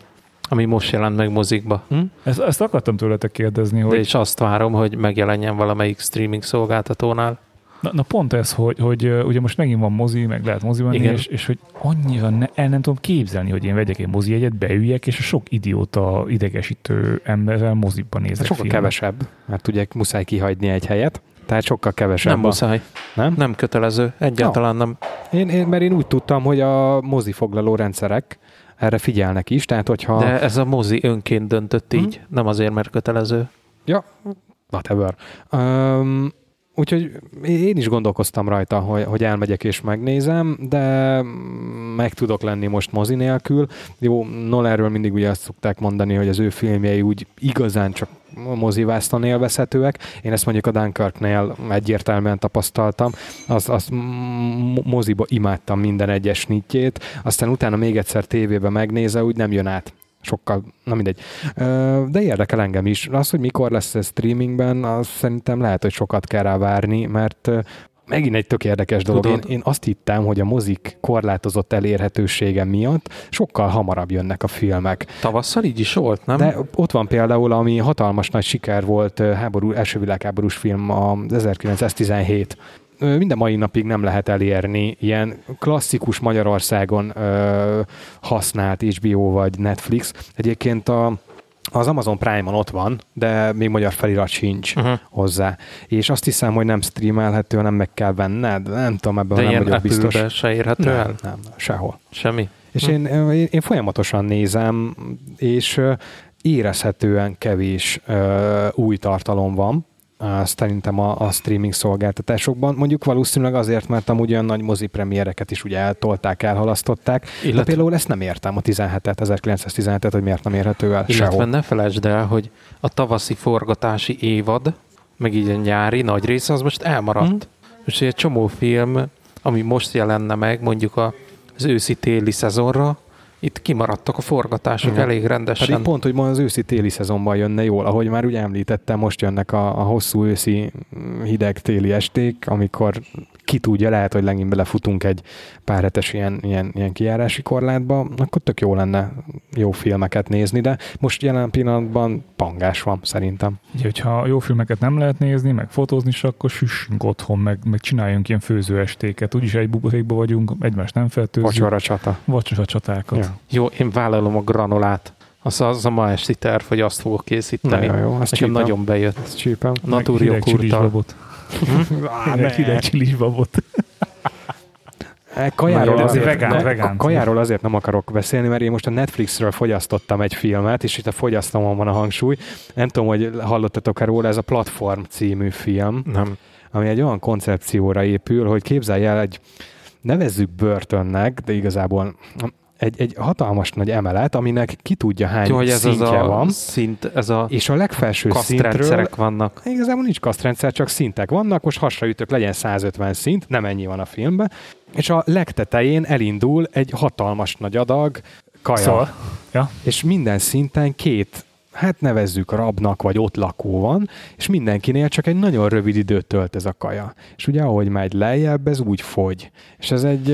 ami most jelent meg mozikba. Hm? Ezt, ezt akartam tőletek kérdezni, hogy... De és azt várom, hogy megjelenjen valamelyik streaming szolgáltatónál. Na, na pont ez, hogy, hogy ugye most megint van mozi, meg lehet moziban, és, és hogy annyira ne, el nem tudom képzelni, hogy én vegyek egy mozi egyet, beüljek, és a sok idióta idegesítő emberrel moziban nézek hát Sokkal filmet. kevesebb, mert ugye muszáj kihagyni egy helyet. Tehát sokkal kevesebb. Nem a... muszáj. Nem? Nem kötelező. Egyáltalán no. nem. Én, én, mert én úgy tudtam, hogy a mozi foglaló rendszerek erre figyelnek is, tehát hogyha... De ez a mozi önként döntött hmm? így, nem azért, mert kötelező. Ja, whatever. Um, Úgyhogy én is gondolkoztam rajta, hogy, hogy elmegyek és megnézem, de meg tudok lenni most mozi nélkül. Jó, Nolanről mindig ugye azt szokták mondani, hogy az ő filmjei úgy igazán csak mozivászton élvezhetőek. Én ezt mondjuk a Dunkirknél egyértelműen tapasztaltam. Azt, azt moziba imádtam minden egyes nyitjét, aztán utána még egyszer tévébe megnéze, úgy nem jön át sokkal, na mindegy. De érdekel engem is. Az, hogy mikor lesz ez streamingben, az szerintem lehet, hogy sokat kell rá várni, mert megint egy tök érdekes dolog. Én, én azt hittem, hogy a mozik korlátozott elérhetősége miatt sokkal hamarabb jönnek a filmek. Tavasszal így is volt, nem? De ott van például, ami hatalmas nagy siker volt háború, első világháborús film, a 1917 minden mai napig nem lehet elérni ilyen klasszikus Magyarországon ö, használt HBO vagy Netflix. Egyébként a Az Amazon Prime-on ott van, de még magyar felirat sincs Uh-huh. hozzá. És azt hiszem, hogy nem streamelhető, hanem meg kell venned. Nem tudom, ebben De nem ilyen vagyok biztos. Se érhető Nem, el? nem, nem, sehol. Semmi? És Hm. én, én, én folyamatosan nézem, és érezhetően kevés ö, új tartalom van, szerintem a, a streaming szolgáltatásokban. Mondjuk valószínűleg azért, mert amúgy olyan nagy mozi premiereket is ugye eltolták, elhalasztották. De Illetve, például ezt nem értem, a 17-et, 1917-et, hogy miért nem érhető el illetve sehol. ne felejtsd el, hogy a tavaszi forgatási évad, meg így a nyári nagy része, az most elmaradt. Mhm. És egy csomó film, ami most jelenne meg, mondjuk az őszi-téli szezonra, itt kimaradtak a forgatások Igen. elég rendesen. Pedig pont, hogy ma az őszi-téli szezonban jönne jól, ahogy már ugye említettem, most jönnek a, a hosszú őszi hideg téli esték, amikor ki tudja, lehet, hogy legint belefutunk egy pár hetes ilyen, ilyen, ilyen kijárási korlátba, akkor tök jó lenne jó filmeket nézni, de most jelen pillanatban pangás van szerintem. Ugye, hogyha jó filmeket nem lehet nézni, meg fotózni is, akkor süssünk otthon, meg, meg csináljunk ilyen főzőestéket. Úgyis egy buborékba vagyunk, egymást nem fertőzzük. Vacsora csata. Vacsora csatákat. Ja. Jó, én vállalom a granolát. Az, az a ma esti terv, hogy azt fogok készíteni. Nagyon jó, ez Nekem csípem. nagyon bejött. Ez csípem. Meg Natúr Á, Hideg, ne. hideg csilis babot. Kajáról Már azért, vegán, ka- vegán. kajáról azért nem akarok beszélni, mert én most a Netflixről fogyasztottam egy filmet, és itt a fogyasztomon van a hangsúly. Nem tudom, hogy hallottatok-e róla, ez a Platform című film, Nem. ami egy olyan koncepcióra épül, hogy képzelj el egy, nevezzük börtönnek, de igazából egy, egy hatalmas nagy emelet, aminek ki tudja hány Jó, hogy ez az szintje a van, szint, ez a és a legfelső szintről vannak. Igazából nincs kasztrendszer, csak szintek vannak, most hasraütök, legyen 150 szint, nem ennyi van a filmben, és a legtetején elindul egy hatalmas nagy adag kaja. Szóval, ja, És minden szinten két, hát nevezzük rabnak, vagy ott lakó van, és mindenkinél csak egy nagyon rövid időt tölt ez a kaja. És ugye ahogy megy lejjebb, ez úgy fogy. És ez egy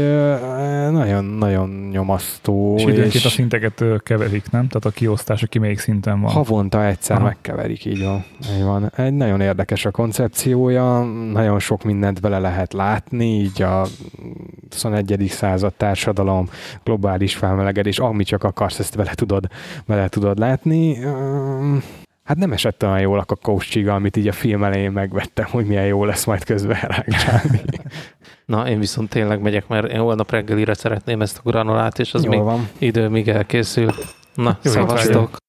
nagyon-nagyon nyomasztó. és időnként a szinteket keverik, nem? Tehát a kiosztás, aki melyik szinten van. Havonta egyszer Aha. megkeverik, így van. így van. Egy nagyon érdekes a koncepciója, nagyon sok mindent bele lehet látni, így a 21. század társadalom, globális felmelegedés, ami csak akarsz, ezt bele tudod, bele tudod látni. Hát nem esett olyan jól a kakaóscsiga, amit így a film elején megvettem, hogy milyen jó lesz majd közben elágcsálni. Na, én viszont tényleg megyek, mert én holnap reggelire szeretném ezt a granolát, és az még Jól van. idő, míg elkészül. Na, Jó szavaztok.